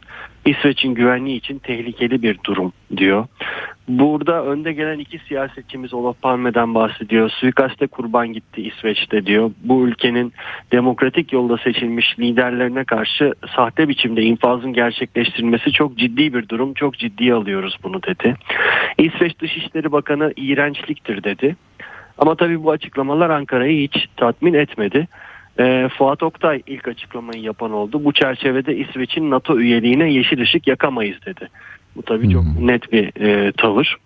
İsveç'in güvenliği için tehlikeli bir durum diyor. Burada önde gelen iki siyasetçimiz Olof Palme'den bahsediyor. Suikaste kurban gitti İsveç'te diyor. Bu ülkenin demokratik yolda seçilmiş liderlerine karşı sahte biçimde infazın gerçekleştirilmesi çok ciddi bir durum. Çok ciddiye alıyoruz bunu dedi. İsveç Dışişleri Bakanı iğrençliktir dedi. Ama tabii bu açıklamalar Ankara'yı hiç tatmin etmedi. Ee, Fuat Oktay ilk açıklamayı yapan oldu. Bu çerçevede İsveç'in NATO üyeliğine yeşil ışık yakamayız dedi. Bu tabii çok net bir e, tavır.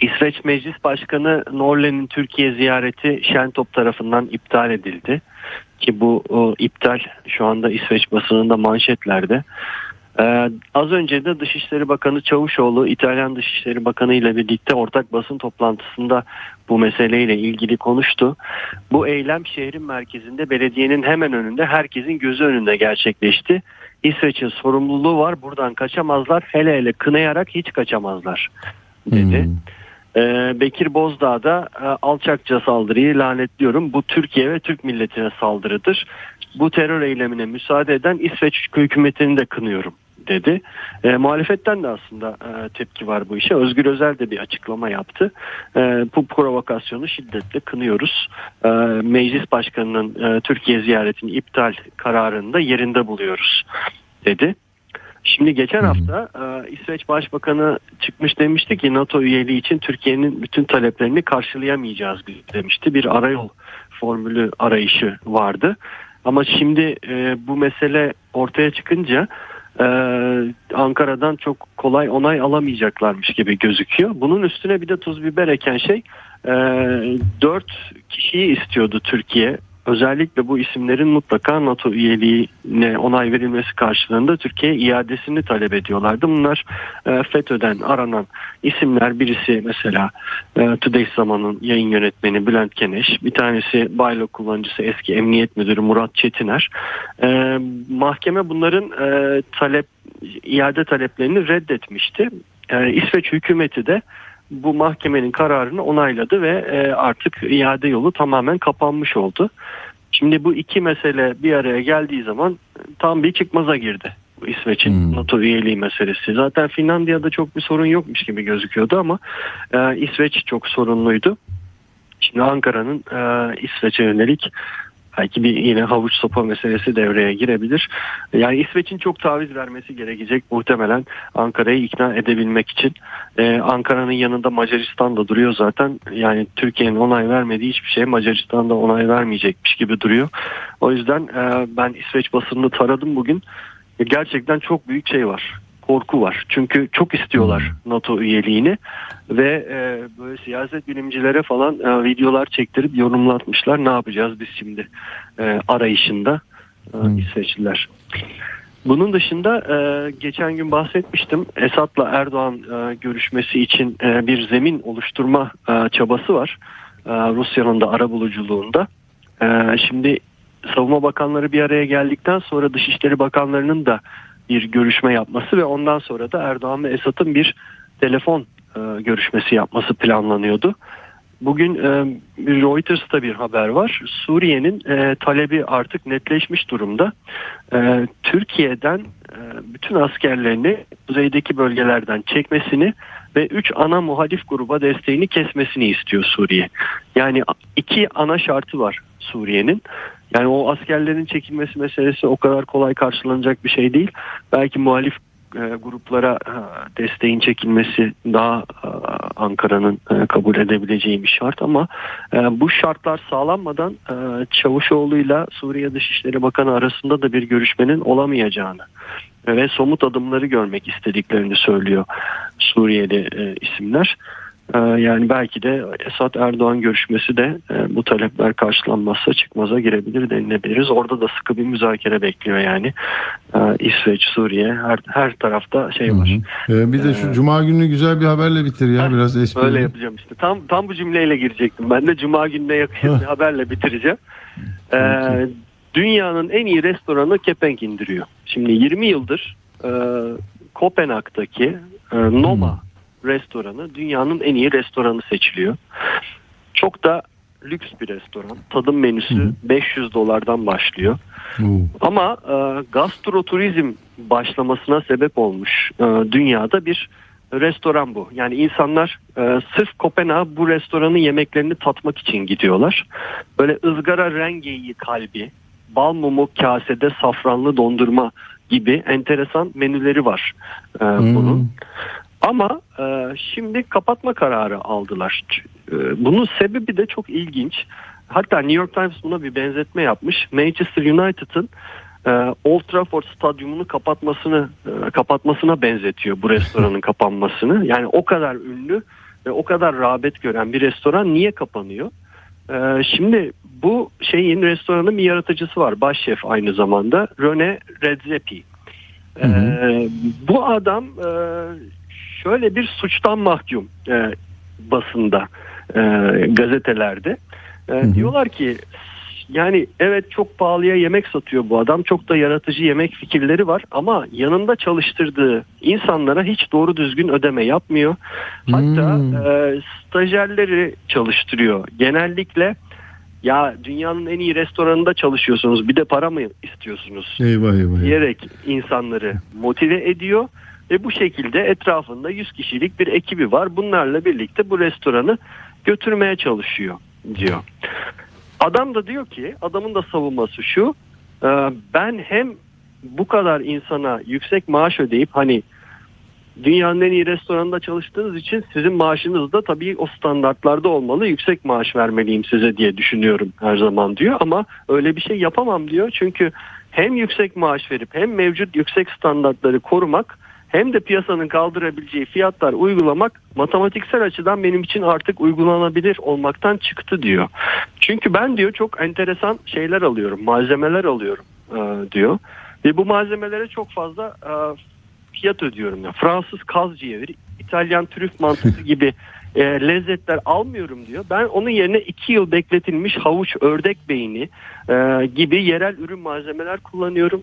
İsveç Meclis Başkanı Norlen'in Türkiye ziyareti Şentop tarafından iptal edildi. Ki bu o, iptal şu anda İsveç basınında manşetlerde. Ee, az önce de Dışişleri Bakanı Çavuşoğlu İtalyan Dışişleri Bakanı ile birlikte ortak basın toplantısında bu meseleyle ilgili konuştu. Bu eylem şehrin merkezinde belediyenin hemen önünde herkesin gözü önünde gerçekleşti. İsveç'in sorumluluğu var buradan kaçamazlar hele hele kınayarak hiç kaçamazlar dedi. Hmm. Ee, Bekir Bozdağ da e, alçakça saldırıyı lanetliyorum. Bu Türkiye ve Türk milletine saldırıdır. Bu terör eylemine müsaade eden İsveç hükümetini de kınıyorum dedi. E, muhalefetten de aslında e, tepki var bu işe. Özgür Özel de bir açıklama yaptı. E, bu provokasyonu şiddetle kınıyoruz. E, Meclis Başkanı'nın e, Türkiye ziyaretini iptal kararını da yerinde buluyoruz dedi. Şimdi geçen hafta e, İsveç Başbakanı çıkmış demişti ki NATO üyeliği için Türkiye'nin bütün taleplerini karşılayamayacağız demişti. Bir arayol formülü arayışı vardı. Ama şimdi e, bu mesele ortaya çıkınca e, Ankara'dan çok kolay onay alamayacaklarmış gibi gözüküyor. Bunun üstüne bir de tuz biber eken şey e, dört kişiyi istiyordu Türkiye. Özellikle bu isimlerin mutlaka NATO üyeliğine onay verilmesi karşılığında Türkiye iadesini talep ediyorlardı. Bunlar e, FETÖ'den aranan isimler birisi mesela e, Today Zaman'ın yayın yönetmeni Bülent Keneş, bir tanesi Baylo kullanıcısı eski emniyet müdürü Murat Çetiner. E, mahkeme bunların talep iade taleplerini reddetmişti. İsveç hükümeti de bu mahkemenin kararını onayladı ve e, artık iade yolu tamamen kapanmış oldu. Şimdi bu iki mesele bir araya geldiği zaman tam bir çıkmaza girdi. İsveç'in Hmm. NATO üyeliği meselesi. Zaten Finlandiya'da çok bir sorun yokmuş gibi gözüküyordu ama e, İsveç çok sorunluydu. Şimdi Ankara'nın e, İsveç'e yönelik belki bir yine havuç sopa meselesi devreye girebilir. Yani İsveç'in çok taviz vermesi gerekecek muhtemelen Ankara'yı ikna edebilmek için. Ee, Ankara'nın yanında Macaristan da duruyor zaten. Yani Türkiye'nin onay vermediği hiçbir şey Macaristan da onay vermeyecekmiş gibi duruyor. O yüzden e, ben İsveç basınını taradım bugün. Gerçekten çok büyük şey var. Korku var. Çünkü çok istiyorlar NATO üyeliğini ve e, böyle siyaset bilimcilere falan e, videolar çektirip yorumlatmışlar. Ne yapacağız biz şimdi e, arayışında e, Hmm. İsveçliler. Bunun dışında e, geçen gün bahsetmiştim. Esad'la Erdoğan e, görüşmesi için e, bir zemin oluşturma e, çabası var. E, Rusya'nın da arabuluculuğunda. E, şimdi savunma bakanları bir araya geldikten sonra Dışişleri Bakanlarının da bir görüşme yapması ve ondan sonra da Erdoğan ve Esad'ın bir telefon e, görüşmesi yapması planlanıyordu. Bugün e, Reuters'ta bir haber var. Suriye'nin e, talebi artık netleşmiş durumda. E, Türkiye'den e, bütün askerlerini kuzeydeki bölgelerden çekmesini ve 3 ana muhalif gruba desteğini kesmesini istiyor Suriye. Yani iki ana şartı var Suriye'nin. Yani o askerlerin çekilmesi meselesi o kadar kolay karşılanacak bir şey değil. Belki muhalif e, gruplara e, desteğin çekilmesi daha e, Ankara'nın kabul edebileceği bir şart ama bu şartlar sağlanmadan e, Çavuşoğlu'yla Suriye Dışişleri Bakanı arasında da bir görüşmenin olamayacağını ve somut adımları görmek istediklerini söylüyor Suriyeli isimler. E, yani belki de Esad Erdoğan görüşmesi de e, bu talepler karşılanmazsa çıkmaza girebilir denilebiliriz. Orada da sıkı bir müzakere bekliyor yani. E, İsveç, Suriye her her tarafta şey var. Hı hı. Ee, bir de şu ee, Cuma günü güzel bir haberle bitir ya biraz esprili. Öyle yapacağım işte. Tam tam bu cümleyle girecektim. Ben de Cuma gününe yakın bir haberle bitireceğim. Ee, dünyanın en iyi restoranı kepenk indiriyor. Şimdi 20 yıldır e, Kopenhag'daki e, Noma hmm. Restoranı dünyanın en iyi restoranı seçiliyor. Çok da lüks bir restoran. Tadım menüsü hmm. 500 dolardan başlıyor. Hmm. Ama e, gastroturizm başlamasına sebep olmuş e, dünyada bir restoran bu. Yani insanlar e, sırf Kopenhag bu restoranın yemeklerini tatmak için gidiyorlar. Böyle ızgara rengeyi kalbi, bal mumu kasede safranlı dondurma gibi enteresan menüleri var e, bunun. Ama e, şimdi kapatma kararı aldılar. E, bunun sebebi de çok ilginç. Hatta New York Times buna bir benzetme yapmış. Manchester United'ın e, Old Trafford stadyumunu kapatmasını e, kapatmasına benzetiyor bu restoranın kapanmasını. Yani o kadar ünlü ve o kadar rağbet gören bir restoran niye kapanıyor? E, şimdi bu şeyin restoranın bir yaratıcısı var. Başşef aynı zamanda. Rene Redzepi. Hı hı. E, bu adam e, şöyle bir suçtan mahkum e, basında, e, gazetelerde. E, hı hı. Diyorlar ki yani evet çok pahalıya yemek satıyor bu adam. Çok da yaratıcı yemek fikirleri var ama yanında çalıştırdığı insanlara hiç doğru düzgün ödeme yapmıyor. Hatta hmm. e, stajyerleri çalıştırıyor. Genellikle ya dünyanın en iyi restoranında çalışıyorsunuz bir de para mı istiyorsunuz eyvah, eyvah, diyerek insanları motive ediyor ve bu şekilde etrafında 100 kişilik bir ekibi var bunlarla birlikte bu restoranı götürmeye çalışıyor diyor. Adam da diyor ki adamın da savunması şu e, ben hem bu kadar insana yüksek maaş ödeyip hani dünyanın en iyi restoranında çalıştığınız için sizin maaşınız da tabii o standartlarda olmalı. Yüksek maaş vermeliyim size diye düşünüyorum her zaman diyor. Ama öyle bir şey yapamam diyor. Çünkü hem yüksek maaş verip hem mevcut yüksek standartları korumak hem de piyasanın kaldırabileceği fiyatlar uygulamak matematiksel açıdan benim için artık uygulanabilir olmaktan çıktı diyor. Çünkü ben diyor çok enteresan şeyler alıyorum, malzemeler alıyorum diyor. Ve bu malzemelere çok fazla fiyat ödüyorum. Yani Fransız kaz ciğeri, İtalyan trüf mantısı gibi e, lezzetler almıyorum diyor. Ben onun yerine iki yıl bekletilmiş havuç ördek beyni e, gibi yerel ürün malzemeler kullanıyorum.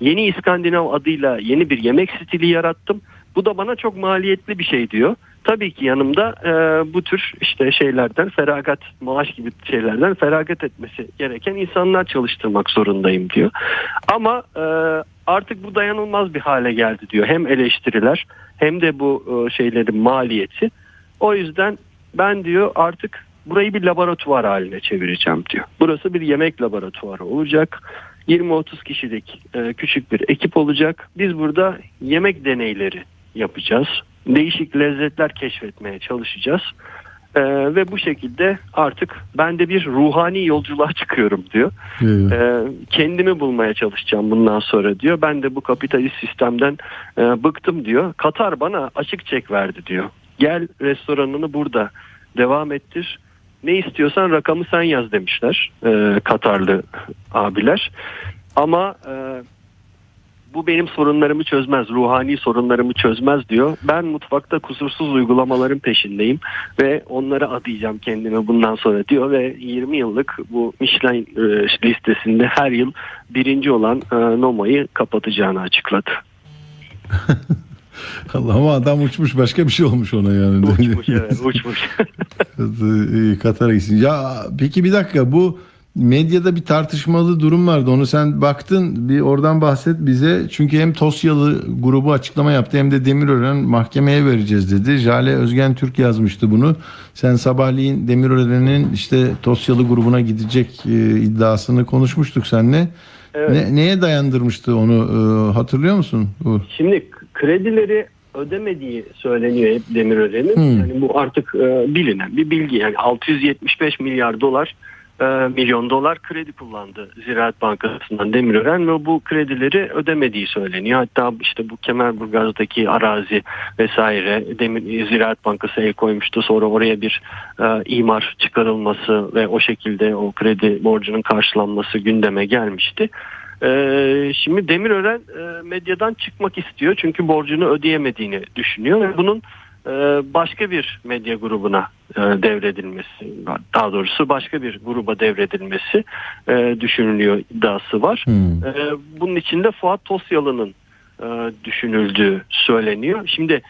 Yeni İskandinav adıyla yeni bir yemek stili yarattım. Bu da bana çok maliyetli bir şey diyor. Tabii ki yanımda e, bu tür işte şeylerden feragat maaş gibi şeylerden feragat etmesi gereken insanlar çalıştırmak zorundayım diyor. Ama e, artık bu dayanılmaz bir hale geldi diyor. Hem eleştiriler hem de bu e, şeylerin maliyeti. O yüzden ben diyor artık burayı bir laboratuvar haline çevireceğim diyor. Burası bir yemek laboratuvarı olacak. 20-30 kişilik e, küçük bir ekip olacak. Biz burada yemek deneyleri yapacağız. Değişik lezzetler keşfetmeye çalışacağız. Ee, ve bu şekilde artık ben de bir ruhani yolculuğa çıkıyorum diyor. Ee, kendimi bulmaya çalışacağım bundan sonra diyor. Ben de bu kapitalist sistemden e, bıktım diyor. Katar bana açık çek verdi diyor. Gel restoranını burada devam ettir. Ne istiyorsan rakamı sen yaz demişler e, Katarlı abiler. Ama e, bu benim sorunlarımı çözmez, ruhani sorunlarımı çözmez diyor. Ben mutfakta kusursuz uygulamaların peşindeyim ve onları adayacağım kendime bundan sonra diyor ve 20 yıllık bu Michelin e, listesinde her yıl birinci olan e, Noma'yı kapatacağını açıkladı. Allah ama adam uçmuş başka bir şey olmuş ona yani. Uçmuş evet uçmuş. Katar'a gitsin. Ya peki bir dakika bu medyada bir tartışmalı durum vardı. Onu sen baktın bir oradan bahset bize. Çünkü hem Tosyalı grubu açıklama yaptı hem de Demirören mahkemeye vereceğiz dedi. Jale Özgen Türk yazmıştı bunu. Sen sabahleyin Demirören'in işte Tosyalı grubuna gidecek e, iddiasını konuşmuştuk seninle. Evet. Ne, neye dayandırmıştı onu e, hatırlıyor musun? Bu? Şimdi kredileri ödemediği söyleniyor hep Demirören'in. Hmm. Yani bu artık e, bilinen bir bilgi. Yani 675 milyar dolar e, milyon dolar kredi kullandı Ziraat Bankası'ndan Demirören ve bu kredileri ödemediği söyleniyor. Hatta işte bu Kemerburgaz'daki arazi vesaire Demir, Ziraat Bankası el koymuştu. Sonra oraya bir e, imar çıkarılması ve o şekilde o kredi borcunun karşılanması gündeme gelmişti. Ee, şimdi Demirören e, medyadan çıkmak istiyor çünkü borcunu ödeyemediğini düşünüyor ve bunun e, başka bir medya grubuna e, devredilmesi daha doğrusu başka bir gruba devredilmesi e, düşünülüyor iddiası var. Hmm. E, bunun içinde Fuat Tosyalı'nın e, düşünüldüğü söyleniyor. Şimdi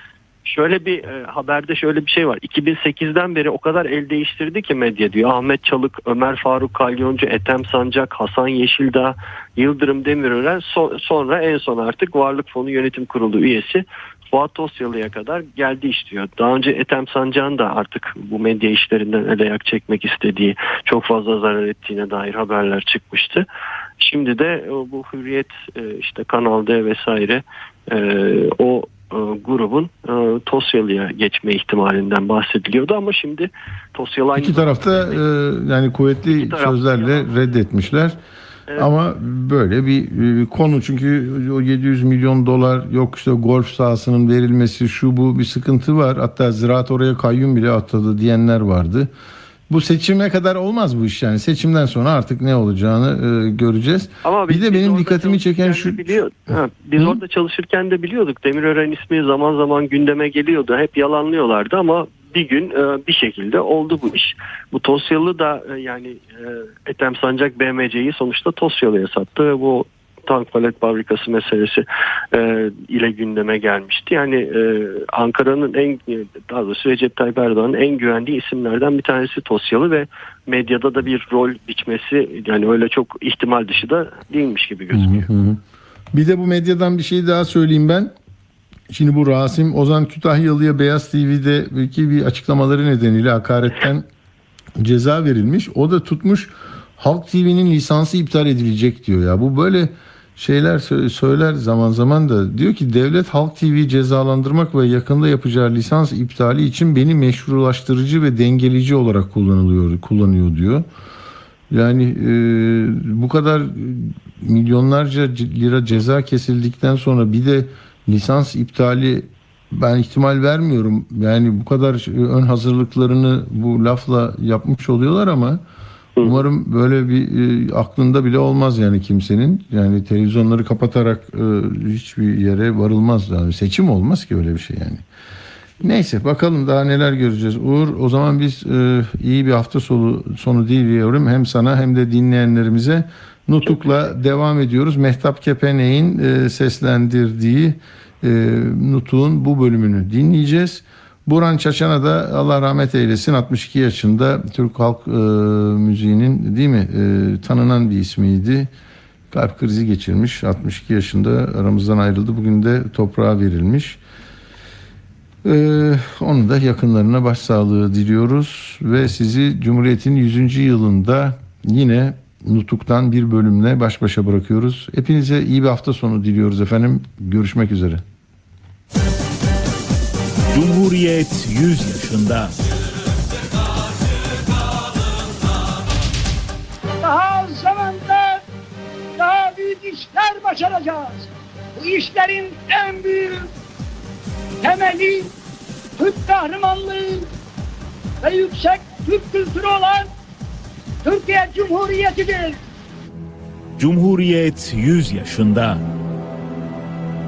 şöyle bir e, haberde şöyle bir şey var. 2008'den beri o kadar el değiştirdi ki medya diyor. Ahmet Çalık, Ömer Faruk Kalyoncu, Etem Sancak, Hasan Yeşildağ, Yıldırım Demirören so- sonra en son artık Varlık Fonu Yönetim Kurulu üyesi Fuat Tosyalı'ya kadar geldi işliyor. Daha önce Etem Sancak'ın da artık bu medya işlerinden ele yak çekmek istediği, çok fazla zarar ettiğine dair haberler çıkmıştı. Şimdi de e, bu Hürriyet e, işte Kanal D vesaire o e, grubun e, Tosyalı'ya geçme ihtimalinden bahsediliyordu ama şimdi Tosyalı aynı İki tarafta e, yani kuvvetli sözlerle ya. reddetmişler. Evet. Ama böyle bir, bir konu çünkü o 700 milyon dolar yok işte golf sahasının verilmesi şu bu bir sıkıntı var. Hatta ziraat oraya kayyum bile atadı diyenler vardı. Bu seçime kadar olmaz bu iş yani. Seçimden sonra artık ne olacağını e, göreceğiz. Ama bir de benim dikkatimi çeken şu biliyor, ha, biz Hı? orada çalışırken de biliyorduk. Demirören ismi zaman zaman gündeme geliyordu. Hep yalanlıyorlardı ama bir gün e, bir şekilde oldu bu iş. Bu Tosyalı da e, yani e, Ethem Sancak BMC'yi sonuçta Tosyalı'ya sattı ve bu tank palet fabrikası meselesi e, ile gündeme gelmişti. Yani e, Ankara'nın en daha doğrusu Recep Tayyip Erdoğan'ın en güvendiği isimlerden bir tanesi Tosyalı ve medyada da bir rol biçmesi yani öyle çok ihtimal dışı da değilmiş gibi gözüküyor. Hı hı. Bir de bu medyadan bir şey daha söyleyeyim ben. Şimdi bu Rasim Ozan Kütahyalı'ya Beyaz TV'deki bir açıklamaları nedeniyle hakaretten ceza verilmiş. O da tutmuş Halk TV'nin lisansı iptal edilecek diyor ya. Bu böyle şeyler söyler zaman zaman da diyor ki devlet Halk TV cezalandırmak ve yakında yapacağı lisans iptali için beni meşrulaştırıcı ve dengeleyici olarak kullanılıyor kullanıyor diyor. Yani e, bu kadar milyonlarca lira ceza kesildikten sonra bir de lisans iptali ben ihtimal vermiyorum. Yani bu kadar ön hazırlıklarını bu lafla yapmış oluyorlar ama Umarım böyle bir e, aklında bile olmaz yani kimsenin. Yani televizyonları kapatarak e, hiçbir yere varılmaz. Yani seçim olmaz ki öyle bir şey yani. Neyse bakalım daha neler göreceğiz. Uğur o zaman biz e, iyi bir hafta sonu, sonu diliyorum. Hem sana hem de dinleyenlerimize. Nutuk'la devam ediyoruz. Mehtap Kepenek'in e, seslendirdiği e, Nutuk'un bu bölümünü dinleyeceğiz. Burhan Çaçan'a da Allah rahmet eylesin 62 yaşında Türk halk e, müziğinin değil mi e, tanınan bir ismiydi. Kalp krizi geçirmiş 62 yaşında aramızdan ayrıldı. Bugün de toprağa verilmiş. Ee, onun da yakınlarına başsağlığı diliyoruz ve sizi Cumhuriyet'in 100. yılında yine Nutuk'tan bir bölümle baş başa bırakıyoruz. Hepinize iyi bir hafta sonu diliyoruz efendim. Görüşmek üzere. Cumhuriyet 100 yaşında. Daha zamanda daha büyük işler başaracağız. Bu işlerin en büyük temeli Türk kahramanlığı ve yüksek Türk kültürü olan Türkiye Cumhuriyeti'dir. Cumhuriyet 100 yaşında.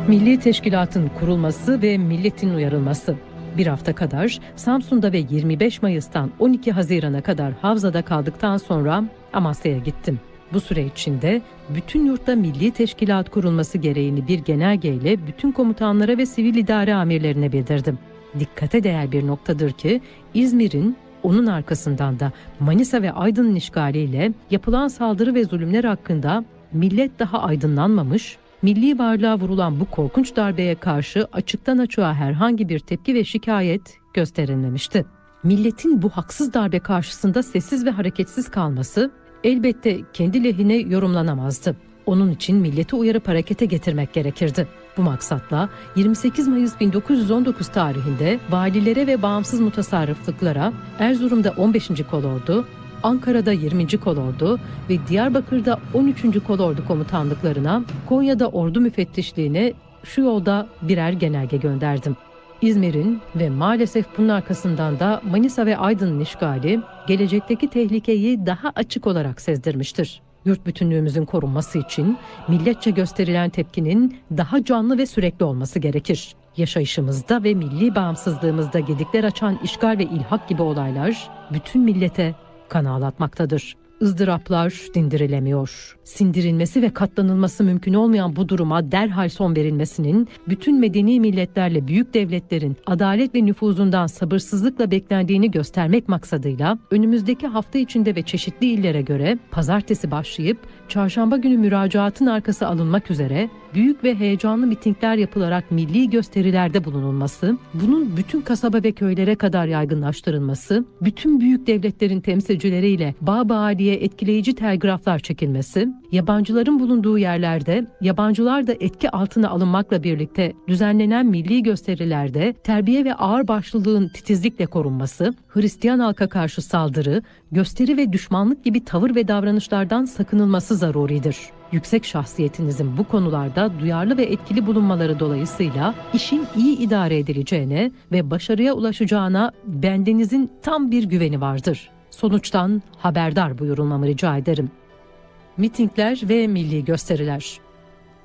Milli Teşkilat'ın kurulması ve milletin uyarılması. Bir hafta kadar Samsun'da ve 25 Mayıs'tan 12 Haziran'a kadar Havza'da kaldıktan sonra Amasya'ya gittim. Bu süre içinde bütün yurtta milli teşkilat kurulması gereğini bir genelgeyle bütün komutanlara ve sivil idare amirlerine bildirdim. Dikkate değer bir noktadır ki İzmir'in Onun arkasından da Manisa ve Aydın'ın işgaliyle yapılan saldırı ve zulümler hakkında millet daha aydınlanmamış, milli varlığa vurulan bu korkunç darbeye karşı açıktan açığa herhangi bir tepki ve şikayet gösterilmemişti. Milletin bu haksız darbe karşısında sessiz ve hareketsiz kalması elbette kendi lehine yorumlanamazdı. Onun için milleti uyarıp harekete getirmek gerekirdi. Bu maksatla 28 Mayıs 1919 tarihinde valilere ve bağımsız mutasarrıflıklara Erzurum'da 15. Kolordu, Ankara'da 20. Kolordu ve Diyarbakır'da 13. Kolordu komutanlıklarına, Konya'da ordu müfettişliğine şu yolda birer genelge gönderdim. İzmir'in ve maalesef bunun arkasından da Manisa ve Aydın'ın işgali gelecekteki tehlikeyi daha açık olarak sezdirmiştir. Yurt bütünlüğümüzün korunması için milletçe gösterilen tepkinin daha canlı ve sürekli olması gerekir. Yaşayışımızda ve milli bağımsızlığımızda gedikler açan işgal ve ilhak gibi olaylar bütün millete kan ağlatmaktadır ızdıraplar dindirilemiyor. Sindirilmesi ve katlanılması mümkün olmayan bu duruma derhal son verilmesinin bütün medeni milletlerle büyük devletlerin adalet ve nüfuzundan sabırsızlıkla beklendiğini göstermek maksadıyla önümüzdeki hafta içinde ve çeşitli illere göre pazartesi başlayıp çarşamba günü müracaatın arkası alınmak üzere büyük ve heyecanlı mitingler yapılarak milli gösterilerde bulunulması, bunun bütün kasaba ve köylere kadar yaygınlaştırılması, bütün büyük devletlerin temsilcileriyle bağ bağliye etkileyici telgraflar çekilmesi, yabancıların bulunduğu yerlerde yabancılar da etki altına alınmakla birlikte düzenlenen milli gösterilerde terbiye ve ağır başlılığın titizlikle korunması, Hristiyan halka karşı saldırı, gösteri ve düşmanlık gibi tavır ve davranışlardan sakınılması zaruridir. Yüksek şahsiyetinizin bu konularda duyarlı ve etkili bulunmaları dolayısıyla işin iyi idare edileceğine ve başarıya ulaşacağına bendenizin tam bir güveni vardır. Sonuçtan haberdar buyurulmamı rica ederim. Mitingler ve milli gösteriler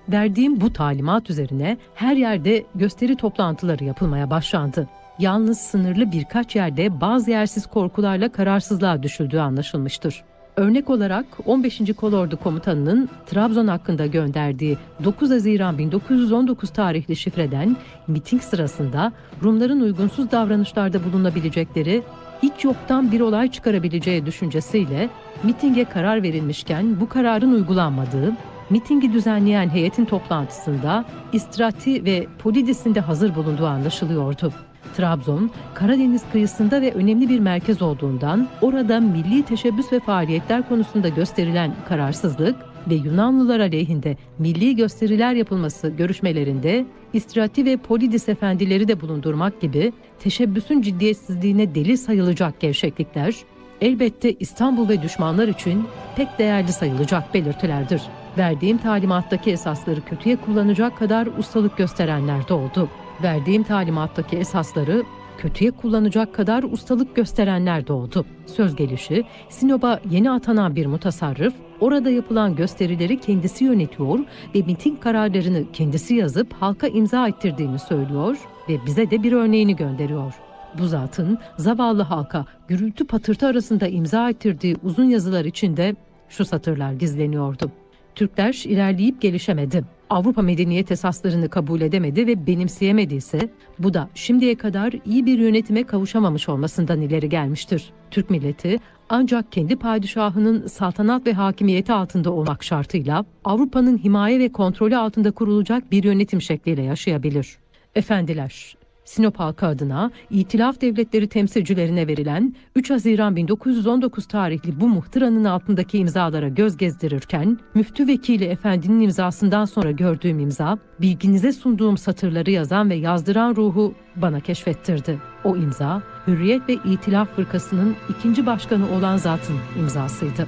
Verdiğim bu talimat üzerine her yerde gösteri toplantıları yapılmaya başlandı. Yalnız sınırlı birkaç yerde bazı yersiz korkularla kararsızlığa düşüldüğü anlaşılmıştır. Örnek olarak 15. Kolordu Komutanı'nın Trabzon hakkında gönderdiği 9 Haziran 1919 tarihli şifreden miting sırasında Rumların uygunsuz davranışlarda bulunabilecekleri hiç yoktan bir olay çıkarabileceği düşüncesiyle mitinge karar verilmişken bu kararın uygulanmadığı, mitingi düzenleyen heyetin toplantısında İstrati ve Polidis'in de hazır bulunduğu anlaşılıyordu. Trabzon, Karadeniz kıyısında ve önemli bir merkez olduğundan orada milli teşebbüs ve faaliyetler konusunda gösterilen kararsızlık ve Yunanlılar aleyhinde milli gösteriler yapılması görüşmelerinde İstrati ve Polidis efendileri de bulundurmak gibi teşebbüsün ciddiyetsizliğine delil sayılacak gevşeklikler, elbette İstanbul ve düşmanlar için pek değerli sayılacak belirtilerdir. Verdiğim talimattaki esasları kötüye kullanacak kadar ustalık gösterenler de oldu. Verdiğim talimattaki esasları kötüye kullanacak kadar ustalık gösterenler de oldu. Söz gelişi Sinop'a yeni atanan bir mutasarrıf orada yapılan gösterileri kendisi yönetiyor ve miting kararlarını kendisi yazıp halka imza ettirdiğini söylüyor ve bize de bir örneğini gönderiyor. Bu zatın zavallı halka gürültü patırtı arasında imza ettirdiği uzun yazılar içinde şu satırlar gizleniyordu. Türkler ilerleyip gelişemedi. Avrupa medeniyet esaslarını kabul edemedi ve benimseyemediyse bu da şimdiye kadar iyi bir yönetime kavuşamamış olmasından ileri gelmiştir. Türk milleti ancak kendi padişahının saltanat ve hakimiyeti altında olmak şartıyla Avrupa'nın himaye ve kontrolü altında kurulacak bir yönetim şekliyle yaşayabilir. Efendiler, Sinop halkı adına İtilaf Devletleri temsilcilerine verilen 3 Haziran 1919 tarihli bu muhtıranın altındaki imzalara göz gezdirirken Müftü Vekili Efendi'nin imzasından sonra gördüğüm imza bilginize sunduğum satırları yazan ve yazdıran ruhu bana keşfettirdi. O imza Hürriyet ve İtilaf Fırkası'nın ikinci başkanı olan zatın imzasıydı.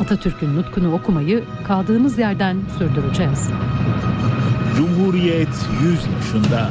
Atatürk'ün nutkunu okumayı kaldığımız yerden sürdüreceğiz. Cumhuriyet 100 yaşında.